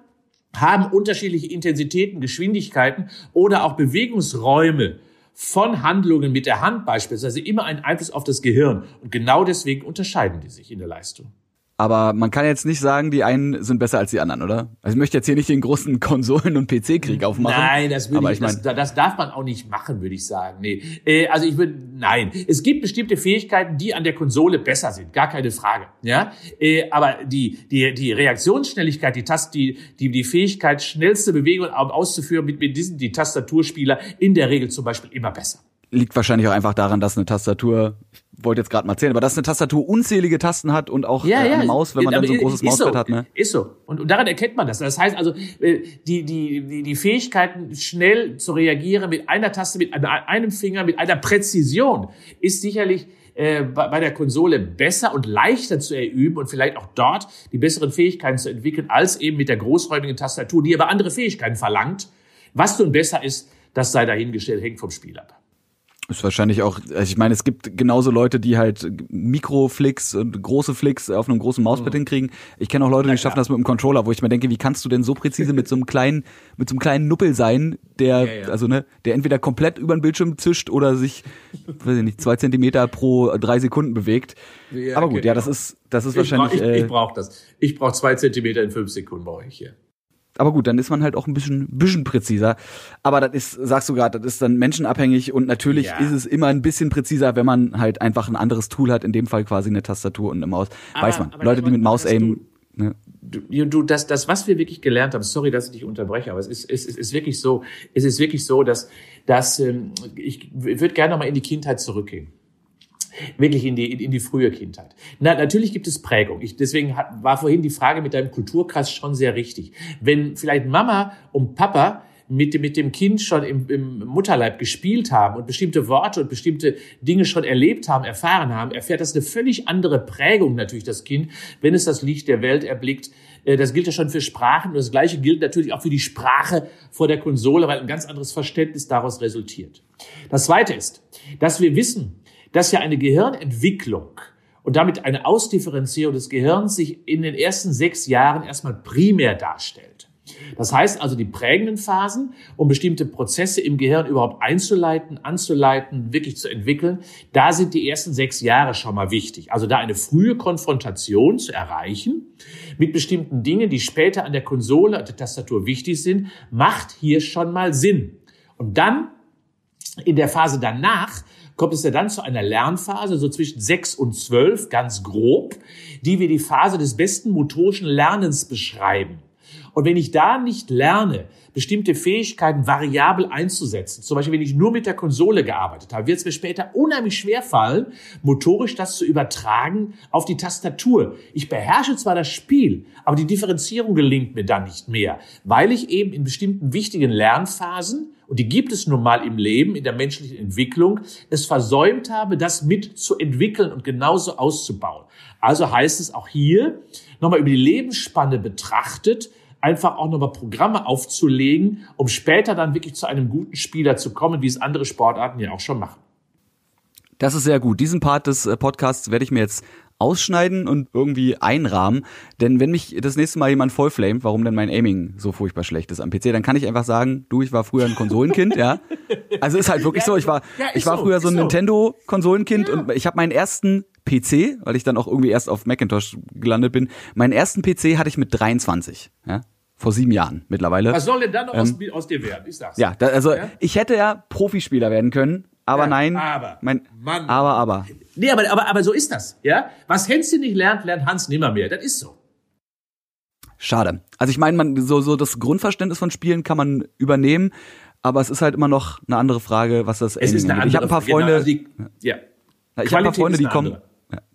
haben unterschiedliche Intensitäten, Geschwindigkeiten oder auch Bewegungsräume von Handlungen mit der Hand beispielsweise immer einen Einfluss auf das Gehirn. Und genau deswegen unterscheiden die sich in der Leistung. Aber man kann jetzt nicht sagen, die einen sind besser als die anderen, oder? Also ich möchte jetzt hier nicht den großen Konsolen- und PC-Krieg aufmachen. Nein, das würde ich, ich mein, das, das, darf man auch nicht machen, würde ich sagen. Nee. Äh, also ich würde, nein. Es gibt bestimmte Fähigkeiten, die an der Konsole besser sind, gar keine Frage. Ja, äh, aber die die die Reaktionsschnelligkeit, die Tast, die die die Fähigkeit, schnellste Bewegungen auszuführen mit mit diesen die Tastaturspieler in der Regel zum Beispiel immer besser liegt wahrscheinlich auch einfach daran, dass eine Tastatur, wollte jetzt gerade mal erzählen, aber dass eine Tastatur unzählige Tasten hat und auch ja, äh, eine Maus, wenn man dann so ein großes Mauspad so, hat. Ne? Ist so. Und, und daran erkennt man das. Das heißt also, äh, die, die, die, die Fähigkeiten, schnell zu reagieren mit einer Taste, mit einem Finger, mit einer Präzision, ist sicherlich äh, bei der Konsole besser und leichter zu erüben und vielleicht auch dort die besseren Fähigkeiten zu entwickeln, als eben mit der großräumigen Tastatur, die aber andere Fähigkeiten verlangt. Was nun besser ist, das sei dahingestellt, hängt vom Spiel ab. Ist wahrscheinlich auch, also ich meine, es gibt genauso Leute, die halt Mikroflicks und große Flicks auf einem großen Mauspad mhm. hinkriegen. Ich kenne auch Leute, die schaffen das mit einem Controller, wo ich mir denke, wie kannst du denn so präzise mit so einem kleinen, mit so einem kleinen Nuppel sein, der, ja, ja. also ne, der entweder komplett über den Bildschirm zischt oder sich, weiß ich nicht, zwei Zentimeter pro drei Sekunden bewegt. Ja, Aber gut, genau. ja, das ist, das ist wahrscheinlich. Ich, ich, ich brauche das. Ich brauche zwei Zentimeter in fünf Sekunden brauche ich hier. Aber gut, dann ist man halt auch ein bisschen, bisschen präziser. Aber das ist, sagst du gerade, das ist dann menschenabhängig und natürlich ja. ist es immer ein bisschen präziser, wenn man halt einfach ein anderes Tool hat, in dem Fall quasi eine Tastatur und eine Maus. Aber, Weiß man. Leute, die mit Maus aim. Ne? Du, du, das, das, was wir wirklich gelernt haben, sorry, dass ich dich unterbreche, aber es ist, es ist, ist wirklich so, es ist wirklich so, dass, dass ähm, ich, ich würde gerne nochmal in die Kindheit zurückgehen wirklich in die, in, die frühe Kindheit. Na, natürlich gibt es Prägung. Ich, deswegen hat, war vorhin die Frage mit deinem Kulturkreis schon sehr richtig. Wenn vielleicht Mama und Papa mit, mit dem Kind schon im, im Mutterleib gespielt haben und bestimmte Worte und bestimmte Dinge schon erlebt haben, erfahren haben, erfährt das eine völlig andere Prägung natürlich das Kind, wenn es das Licht der Welt erblickt. Äh, das gilt ja schon für Sprachen und das Gleiche gilt natürlich auch für die Sprache vor der Konsole, weil ein ganz anderes Verständnis daraus resultiert. Das Zweite ist, dass wir wissen, dass ja eine Gehirnentwicklung und damit eine Ausdifferenzierung des Gehirns sich in den ersten sechs Jahren erstmal primär darstellt. Das heißt also, die prägenden Phasen, um bestimmte Prozesse im Gehirn überhaupt einzuleiten, anzuleiten, wirklich zu entwickeln, da sind die ersten sechs Jahre schon mal wichtig. Also da eine frühe Konfrontation zu erreichen mit bestimmten Dingen, die später an der Konsole, an der Tastatur wichtig sind, macht hier schon mal Sinn. Und dann in der Phase danach kommt es ja dann zu einer Lernphase, so zwischen sechs und zwölf, ganz grob, die wir die Phase des besten motorischen Lernens beschreiben. Und wenn ich da nicht lerne, bestimmte Fähigkeiten variabel einzusetzen, zum Beispiel wenn ich nur mit der Konsole gearbeitet habe, wird es mir später unheimlich schwer fallen, motorisch das zu übertragen auf die Tastatur. Ich beherrsche zwar das Spiel, aber die Differenzierung gelingt mir dann nicht mehr, weil ich eben in bestimmten wichtigen Lernphasen und die gibt es nun mal im Leben, in der menschlichen Entwicklung, es versäumt habe, das mit zu entwickeln und genauso auszubauen. Also heißt es auch hier, nochmal über die Lebensspanne betrachtet, einfach auch nochmal Programme aufzulegen, um später dann wirklich zu einem guten Spieler zu kommen, wie es andere Sportarten ja auch schon machen. Das ist sehr gut. Diesen Part des äh, Podcasts werde ich mir jetzt ausschneiden und irgendwie einrahmen. Denn wenn mich das nächste Mal jemand vollflamet, warum denn mein Aiming so furchtbar schlecht ist am PC, dann kann ich einfach sagen, du, ich war früher ein Konsolenkind, ja. Also ist halt wirklich so, ich war, ja, ich war so, früher so ein so. Nintendo-Konsolenkind ja. und ich habe meinen ersten PC, weil ich dann auch irgendwie erst auf Macintosh gelandet bin, meinen ersten PC hatte ich mit 23, ja. Vor sieben Jahren mittlerweile. Was soll denn dann noch ähm, aus, aus, dir werden? Ich sag's. Ja, da, also ja? ich hätte ja Profispieler werden können, aber ja, nein. Aber. Mein, Mann. Aber, aber. Nee, aber, aber, aber so ist das, ja? Was Hänschen nicht lernt, lernt Hans nimmer mehr. Das ist so. Schade. Also ich meine, man so so das Grundverständnis von Spielen kann man übernehmen, aber es ist halt immer noch eine andere Frage, was das es ist eine andere, Ich habe ein paar Freunde, genau, also die, ja. Ich habe ein paar Freunde, die kommen,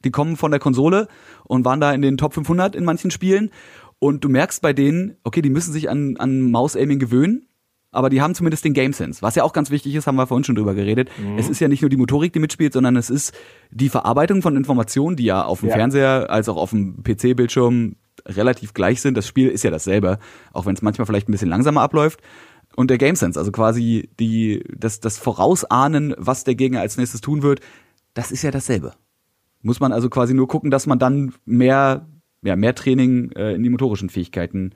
die kommen von der Konsole und waren da in den Top 500 in manchen Spielen und du merkst bei denen, okay, die müssen sich an an Maus-Aiming gewöhnen aber die haben zumindest den Game Sense. Was ja auch ganz wichtig ist, haben wir vorhin schon drüber geredet. Mhm. Es ist ja nicht nur die Motorik, die mitspielt, sondern es ist die Verarbeitung von Informationen, die ja auf dem ja. Fernseher als auch auf dem PC-Bildschirm relativ gleich sind. Das Spiel ist ja dasselbe, auch wenn es manchmal vielleicht ein bisschen langsamer abläuft. Und der Game Sense, also quasi die, das, das Vorausahnen, was der Gegner als nächstes tun wird, das ist ja dasselbe. Muss man also quasi nur gucken, dass man dann mehr, ja, mehr Training äh, in die motorischen Fähigkeiten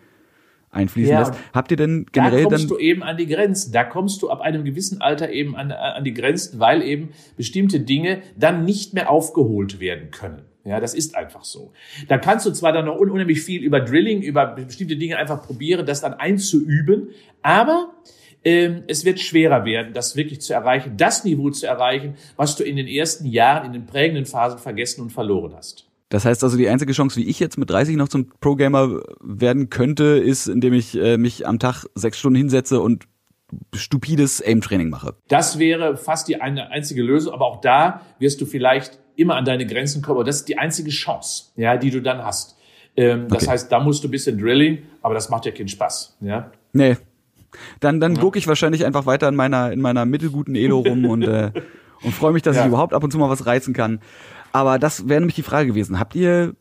einfließen ja, lässt. Habt ihr denn generell da kommst dann du eben an die Grenzen. Da kommst du ab einem gewissen Alter eben an, an die Grenzen, weil eben bestimmte Dinge dann nicht mehr aufgeholt werden können. Ja, das ist einfach so. Da kannst du zwar dann noch unheimlich viel über Drilling, über bestimmte Dinge einfach probieren, das dann einzuüben, aber ähm, es wird schwerer werden, das wirklich zu erreichen, das Niveau zu erreichen, was du in den ersten Jahren, in den prägenden Phasen vergessen und verloren hast. Das heißt also, die einzige Chance, wie ich jetzt mit 30 noch zum Pro-Gamer werden könnte, ist, indem ich äh, mich am Tag sechs Stunden hinsetze und stupides Aim-Training mache. Das wäre fast die eine einzige Lösung, aber auch da wirst du vielleicht immer an deine Grenzen kommen. Aber das ist die einzige Chance, ja, die du dann hast. Ähm, das okay. heißt, da musst du ein bisschen Drilling, aber das macht ja keinen Spaß, ja. Nee. Dann, dann ja. gucke ich wahrscheinlich einfach weiter in meiner, in meiner mittelguten Elo rum und, äh, und freue mich, dass ja. ich überhaupt ab und zu mal was reizen kann. Aber das wäre nämlich die Frage gewesen. Habt ihr,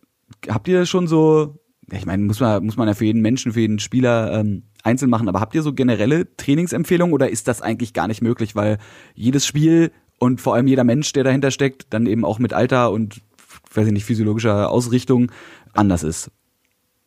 habt ihr schon so, ich meine, muss man, muss man ja für jeden Menschen, für jeden Spieler ähm, einzeln machen, aber habt ihr so generelle Trainingsempfehlungen oder ist das eigentlich gar nicht möglich, weil jedes Spiel und vor allem jeder Mensch, der dahinter steckt, dann eben auch mit Alter und, weiß ich nicht, physiologischer Ausrichtung anders ist?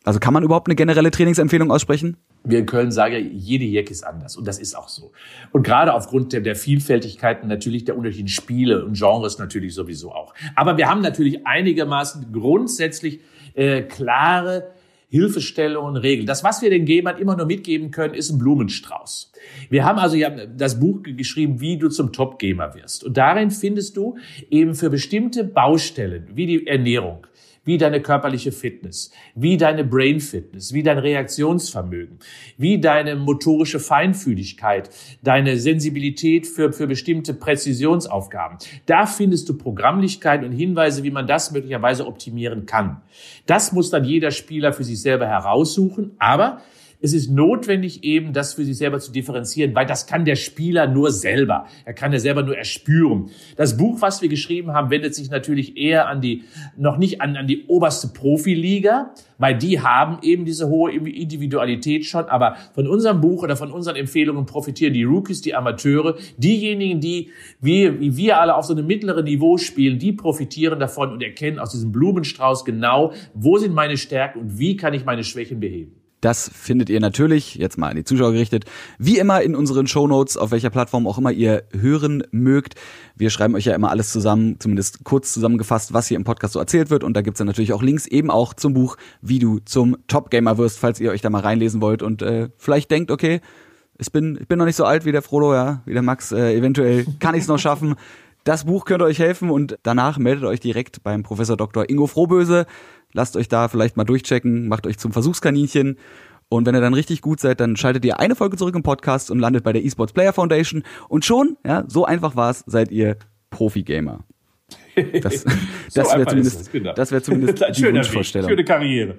Also kann man überhaupt eine generelle Trainingsempfehlung aussprechen? Wir in Köln sagen ja, jede Jack ist anders. Und das ist auch so. Und gerade aufgrund der, der Vielfältigkeiten natürlich der unterschiedlichen Spiele und Genres natürlich sowieso auch. Aber wir haben natürlich einigermaßen grundsätzlich äh, klare Hilfestellungen, Regeln. Das, was wir den Gamern immer nur mitgeben können, ist ein Blumenstrauß. Wir haben also ja das Buch geschrieben, wie du zum Top-Gamer wirst. Und darin findest du eben für bestimmte Baustellen, wie die Ernährung, wie deine körperliche Fitness, wie deine Brain Fitness, wie dein Reaktionsvermögen, wie deine motorische Feinfühligkeit, deine Sensibilität für, für bestimmte Präzisionsaufgaben. Da findest du Programmlichkeit und Hinweise, wie man das möglicherweise optimieren kann. Das muss dann jeder Spieler für sich selber heraussuchen, aber es ist notwendig eben, das für sich selber zu differenzieren, weil das kann der Spieler nur selber. Er kann ja selber nur erspüren. Das Buch, was wir geschrieben haben, wendet sich natürlich eher an die, noch nicht an, an die oberste Profiliga, weil die haben eben diese hohe Individualität schon. Aber von unserem Buch oder von unseren Empfehlungen profitieren die Rookies, die Amateure, diejenigen, die wie, wie wir alle auf so einem mittleren Niveau spielen, die profitieren davon und erkennen aus diesem Blumenstrauß genau, wo sind meine Stärken und wie kann ich meine Schwächen beheben. Das findet ihr natürlich, jetzt mal an die Zuschauer gerichtet, wie immer in unseren Shownotes, auf welcher Plattform auch immer ihr hören mögt. Wir schreiben euch ja immer alles zusammen, zumindest kurz zusammengefasst, was hier im Podcast so erzählt wird. Und da gibt's dann natürlich auch Links eben auch zum Buch, wie du zum Top-Gamer wirst, falls ihr euch da mal reinlesen wollt und äh, vielleicht denkt, okay, ich bin, ich bin noch nicht so alt wie der Frodo, ja, wie der Max, äh, eventuell kann ich es noch schaffen. Das Buch könnte euch helfen und danach meldet euch direkt beim Professor Dr. Ingo Frohböse. Lasst euch da vielleicht mal durchchecken, macht euch zum Versuchskaninchen. Und wenn ihr dann richtig gut seid, dann schaltet ihr eine Folge zurück im Podcast und landet bei der Esports Player Foundation. Und schon, ja, so einfach war es, seid ihr Profi-Gamer. Das, das wäre zumindest, das, genau. das wär zumindest die Wunschvorstellung. Schöne Karriere.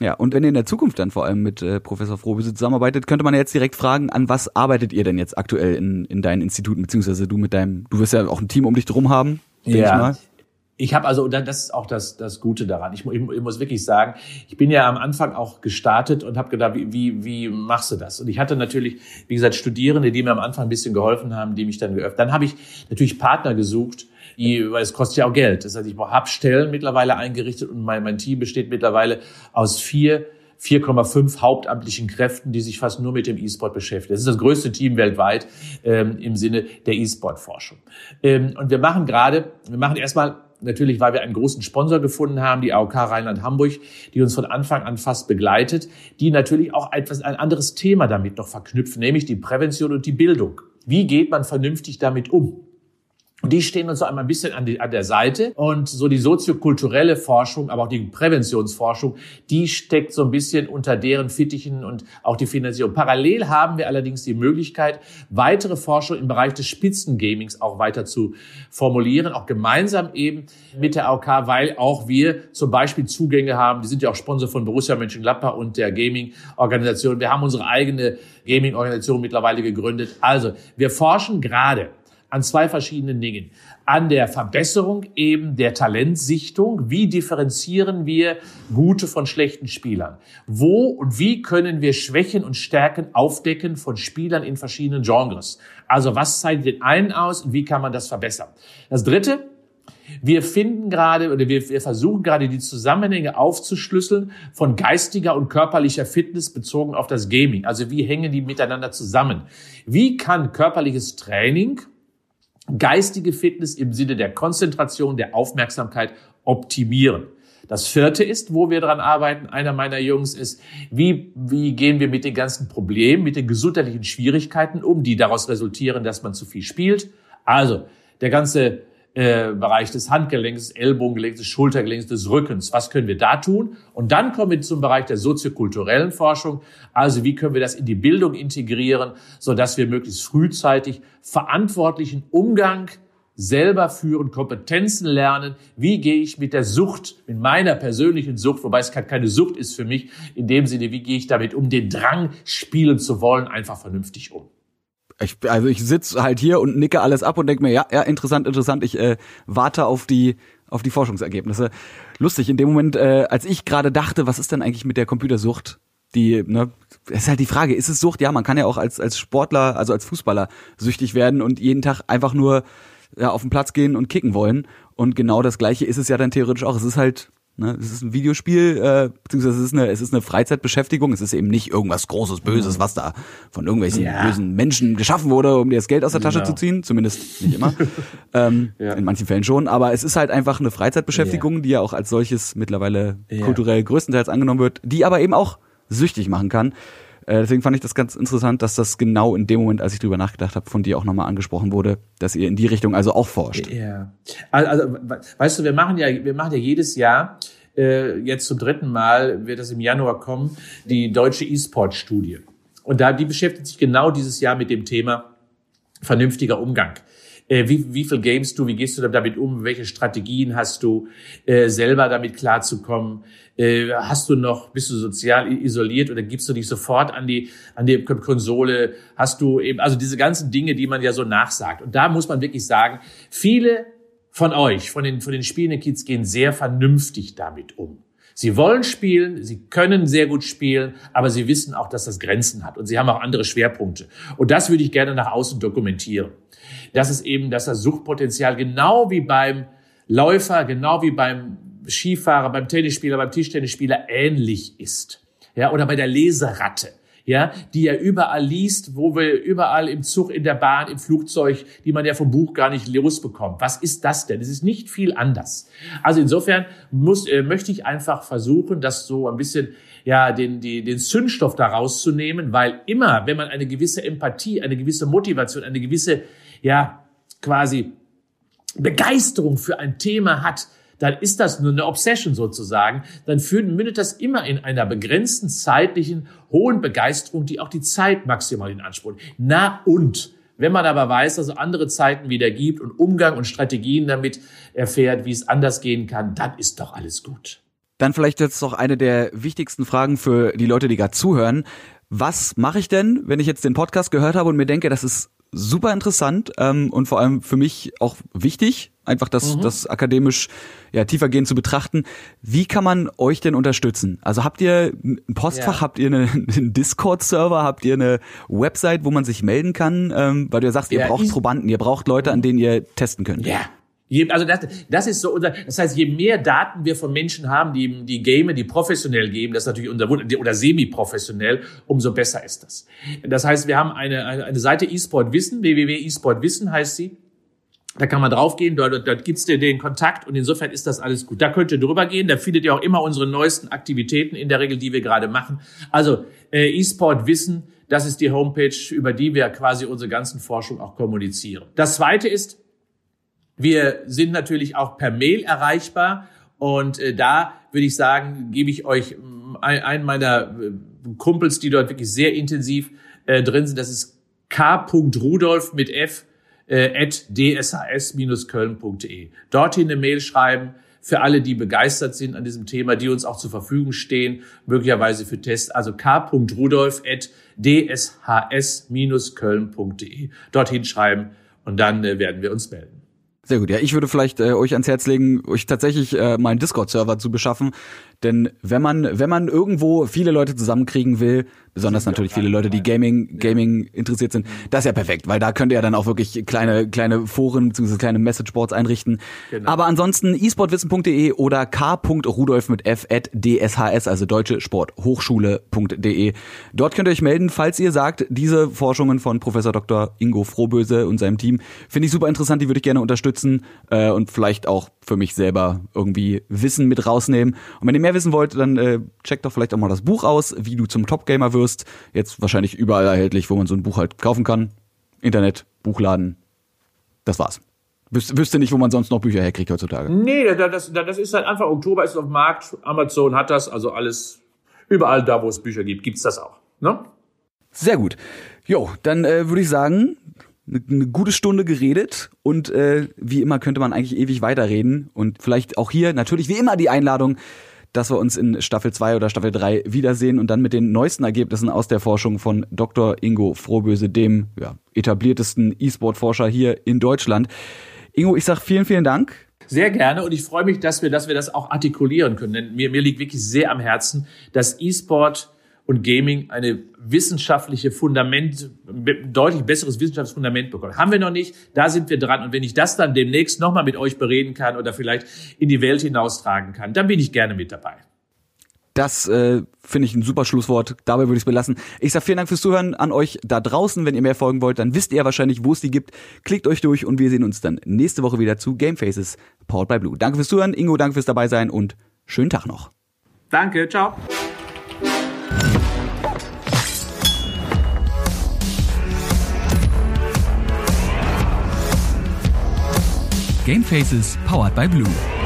Ja, und wenn ihr in der Zukunft dann vor allem mit äh, Professor Frohbüse zusammenarbeitet, könnte man ja jetzt direkt fragen, an was arbeitet ihr denn jetzt aktuell in, in deinen Instituten, beziehungsweise du mit deinem, du wirst ja auch ein Team um dich drum haben, denke ja. ich mal ich habe also, das ist auch das, das Gute daran. Ich, ich, ich, muss wirklich sagen, ich bin ja am Anfang auch gestartet und habe gedacht, wie, wie, wie machst du das? Und ich hatte natürlich, wie gesagt, Studierende, die mir am Anfang ein bisschen geholfen haben, die mich dann geöffnet. Dann habe ich natürlich Partner gesucht, die, weil es kostet ja auch Geld. Das heißt, ich habe Stellen mittlerweile eingerichtet und mein, mein Team besteht mittlerweile aus vier 4,5 hauptamtlichen Kräften, die sich fast nur mit dem E-Sport beschäftigen. Das ist das größte Team weltweit ähm, im Sinne der E-Sport-Forschung. Ähm, und wir machen gerade, wir machen erstmal natürlich, weil wir einen großen Sponsor gefunden haben, die AOK Rheinland-Hamburg, die uns von Anfang an fast begleitet, die natürlich auch etwas, ein anderes Thema damit noch verknüpfen, nämlich die Prävention und die Bildung. Wie geht man vernünftig damit um? Und die stehen uns so einmal ein bisschen an, die, an der Seite. Und so die soziokulturelle Forschung, aber auch die Präventionsforschung, die steckt so ein bisschen unter deren Fittichen und auch die Finanzierung. Parallel haben wir allerdings die Möglichkeit, weitere Forschung im Bereich des Spitzengamings auch weiter zu formulieren, auch gemeinsam eben mit der AOK, weil auch wir zum Beispiel Zugänge haben. Die sind ja auch Sponsor von Borussia Mönchengladbach und der Gaming-Organisation. Wir haben unsere eigene Gaming-Organisation mittlerweile gegründet. Also, wir forschen gerade an zwei verschiedenen Dingen. An der Verbesserung eben der Talentsichtung. Wie differenzieren wir gute von schlechten Spielern? Wo und wie können wir Schwächen und Stärken aufdecken von Spielern in verschiedenen Genres? Also was zeichnet den einen aus und wie kann man das verbessern? Das dritte, wir finden gerade oder wir, wir, versuchen gerade die Zusammenhänge aufzuschlüsseln von geistiger und körperlicher Fitness bezogen auf das Gaming. Also wie hängen die miteinander zusammen? Wie kann körperliches Training geistige Fitness im Sinne der Konzentration, der Aufmerksamkeit optimieren. Das vierte ist, wo wir dran arbeiten, einer meiner Jungs ist, wie, wie gehen wir mit den ganzen Problemen, mit den gesundheitlichen Schwierigkeiten um, die daraus resultieren, dass man zu viel spielt. Also, der ganze äh, Bereich des Handgelenks, des Ellbogengelenks, des Schultergelenks, des Rückens. Was können wir da tun? Und dann kommen wir zum Bereich der soziokulturellen Forschung. Also wie können wir das in die Bildung integrieren, so dass wir möglichst frühzeitig verantwortlichen Umgang selber führen, Kompetenzen lernen. Wie gehe ich mit der Sucht, mit meiner persönlichen Sucht, wobei es keine Sucht ist für mich, in dem Sinne, wie gehe ich damit um, den Drang spielen zu wollen, einfach vernünftig um ich, also ich sitze halt hier und nicke alles ab und denke mir, ja, ja, interessant, interessant. Ich äh, warte auf die auf die Forschungsergebnisse. Lustig, in dem Moment, äh, als ich gerade dachte, was ist denn eigentlich mit der Computersucht? Die, ne, ist halt die Frage, ist es Sucht? Ja, man kann ja auch als als Sportler, also als Fußballer süchtig werden und jeden Tag einfach nur ja, auf den Platz gehen und kicken wollen. Und genau das gleiche ist es ja dann theoretisch auch. Es ist halt Ne? Es ist ein Videospiel, äh, beziehungsweise es ist, eine, es ist eine Freizeitbeschäftigung. Es ist eben nicht irgendwas Großes, Böses, was da von irgendwelchen ja. bösen Menschen geschaffen wurde, um dir das Geld aus der Tasche genau. zu ziehen. Zumindest nicht immer. ähm, ja. In manchen Fällen schon. Aber es ist halt einfach eine Freizeitbeschäftigung, ja. die ja auch als solches mittlerweile kulturell größtenteils angenommen wird, die aber eben auch süchtig machen kann. Äh, deswegen fand ich das ganz interessant, dass das genau in dem Moment, als ich drüber nachgedacht habe, von dir auch nochmal angesprochen wurde, dass ihr in die Richtung also auch forscht. Ja. Also, weißt du, wir machen ja, wir machen ja jedes Jahr äh, jetzt zum dritten Mal wird das im Januar kommen, die deutsche E-Sport-Studie. Und da, die beschäftigt sich genau dieses Jahr mit dem Thema vernünftiger Umgang äh, wie, wie viel games du, wie gehst du damit um, welche Strategien hast du, äh, selber damit klarzukommen, äh, hast du noch, bist du sozial isoliert oder gibst du dich sofort an die, an die Konsole, hast du eben, also diese ganzen Dinge, die man ja so nachsagt. Und da muss man wirklich sagen, viele von euch, von den, von den spielenden Kids gehen sehr vernünftig damit um. Sie wollen spielen, sie können sehr gut spielen, aber sie wissen auch, dass das Grenzen hat und sie haben auch andere Schwerpunkte. Und das würde ich gerne nach außen dokumentieren. Das ist eben, dass das Suchtpotenzial genau wie beim Läufer, genau wie beim Skifahrer, beim Tennisspieler, beim Tischtennisspieler ähnlich ist. Ja, oder bei der Leseratte ja, die er überall liest, wo wir überall im Zug, in der Bahn, im Flugzeug, die man ja vom Buch gar nicht losbekommt. Was ist das denn? Es ist nicht viel anders. Also insofern muss, äh, möchte ich einfach versuchen, das so ein bisschen ja, den, die, den Zündstoff da rauszunehmen, weil immer, wenn man eine gewisse Empathie, eine gewisse Motivation, eine gewisse, ja, quasi Begeisterung für ein Thema hat, dann ist das nur eine Obsession sozusagen, dann führt, mündet das immer in einer begrenzten zeitlichen hohen Begeisterung, die auch die Zeit maximal in Anspruch. Na und wenn man aber weiß, dass es andere Zeiten wieder gibt und Umgang und Strategien damit erfährt, wie es anders gehen kann, dann ist doch alles gut. Dann vielleicht jetzt noch eine der wichtigsten Fragen für die Leute, die gerade zuhören. Was mache ich denn, wenn ich jetzt den Podcast gehört habe und mir denke, das ist super interessant ähm, und vor allem für mich auch wichtig, einfach das, mhm. das akademisch ja, tiefergehend zu betrachten. Wie kann man euch denn unterstützen? Also habt ihr ein Postfach, ja. habt ihr eine, einen Discord-Server, habt ihr eine Website, wo man sich melden kann? Ähm, weil du ja sagst, ihr ja, braucht Probanden, ihr braucht Leute, an denen ihr testen könnt. Ja, Je, also das, das ist so unser, das heißt, je mehr Daten wir von Menschen haben, die die Game, die professionell geben, das ist natürlich unser oder semi-professionell, umso besser ist das. Das heißt, wir haben eine, eine, Seite eSport Wissen, www.esportwissen heißt sie. Da kann man draufgehen, dort, dort gibt's dir den Kontakt und insofern ist das alles gut. Da könnt ihr drüber gehen, da findet ihr auch immer unsere neuesten Aktivitäten in der Regel, die wir gerade machen. Also äh, eSport Wissen, das ist die Homepage, über die wir quasi unsere ganzen Forschung auch kommunizieren. Das zweite ist, wir sind natürlich auch per Mail erreichbar und äh, da würde ich sagen, gebe ich euch mm, einen meiner äh, Kumpels, die dort wirklich sehr intensiv äh, drin sind. Das ist k.rudolf mit f äh, at dshs-köln.de. Dorthin eine Mail schreiben für alle, die begeistert sind an diesem Thema, die uns auch zur Verfügung stehen, möglicherweise für Tests. Also k.rudolf at dshs-köln.de. Dorthin schreiben und dann äh, werden wir uns melden. Sehr gut. Ja, ich würde vielleicht äh, euch ans Herz legen, euch tatsächlich äh, mal einen Discord-Server zu beschaffen. Denn wenn man, wenn man irgendwo viele Leute zusammenkriegen will, besonders natürlich viele Leute, die Gaming, Gaming interessiert sind, das ist ja perfekt, weil da könnt ihr dann auch wirklich kleine, kleine Foren bzw. kleine Messageboards einrichten. Genau. Aber ansonsten esportwissen.de oder k.rudolf mit f at dshs, also deutsche Sporthochschule.de. Dort könnt ihr euch melden, falls ihr sagt, diese Forschungen von Professor Dr. Ingo Frohböse und seinem Team finde ich super interessant, die würde ich gerne unterstützen äh, und vielleicht auch für mich selber irgendwie Wissen mit rausnehmen. Und wenn ihr mehr wissen wollt, dann äh, checkt doch vielleicht auch mal das Buch aus, wie du zum Top-Gamer wirst. Jetzt wahrscheinlich überall erhältlich, wo man so ein Buch halt kaufen kann. Internet, Buchladen. Das war's. Wüs wüsste nicht, wo man sonst noch Bücher herkriegt heutzutage. Nee, das, das, ist seit Anfang Oktober, ist es auf dem Markt. Amazon hat das, also alles, überall da, wo es Bücher gibt, gibt's das auch. Ne? Sehr gut. Jo, dann äh, würde ich sagen, eine gute Stunde geredet und äh, wie immer könnte man eigentlich ewig weiterreden und vielleicht auch hier natürlich wie immer die Einladung, dass wir uns in Staffel 2 oder Staffel 3 wiedersehen und dann mit den neuesten Ergebnissen aus der Forschung von Dr. Ingo Frohböse, dem ja, etabliertesten E-Sport-Forscher hier in Deutschland. Ingo, ich sag vielen, vielen Dank. Sehr gerne und ich freue mich, dass wir, dass wir das auch artikulieren können. Denn mir, mir liegt wirklich sehr am Herzen, dass E-Sport und Gaming eine wissenschaftliche Fundament, deutlich besseres wissenschaftliches Fundament bekommen. Haben wir noch nicht, da sind wir dran. Und wenn ich das dann demnächst nochmal mit euch bereden kann oder vielleicht in die Welt hinaustragen kann, dann bin ich gerne mit dabei. Das äh, finde ich ein super Schlusswort. Dabei würde ich es belassen. Ich sage vielen Dank fürs Zuhören an euch da draußen. Wenn ihr mehr folgen wollt, dann wisst ihr wahrscheinlich, wo es die gibt. Klickt euch durch und wir sehen uns dann nächste Woche wieder zu Game Faces Powered by Blue. Danke fürs Zuhören. Ingo, danke fürs dabei sein und schönen Tag noch. Danke, ciao. Game Faces Powered by Blue.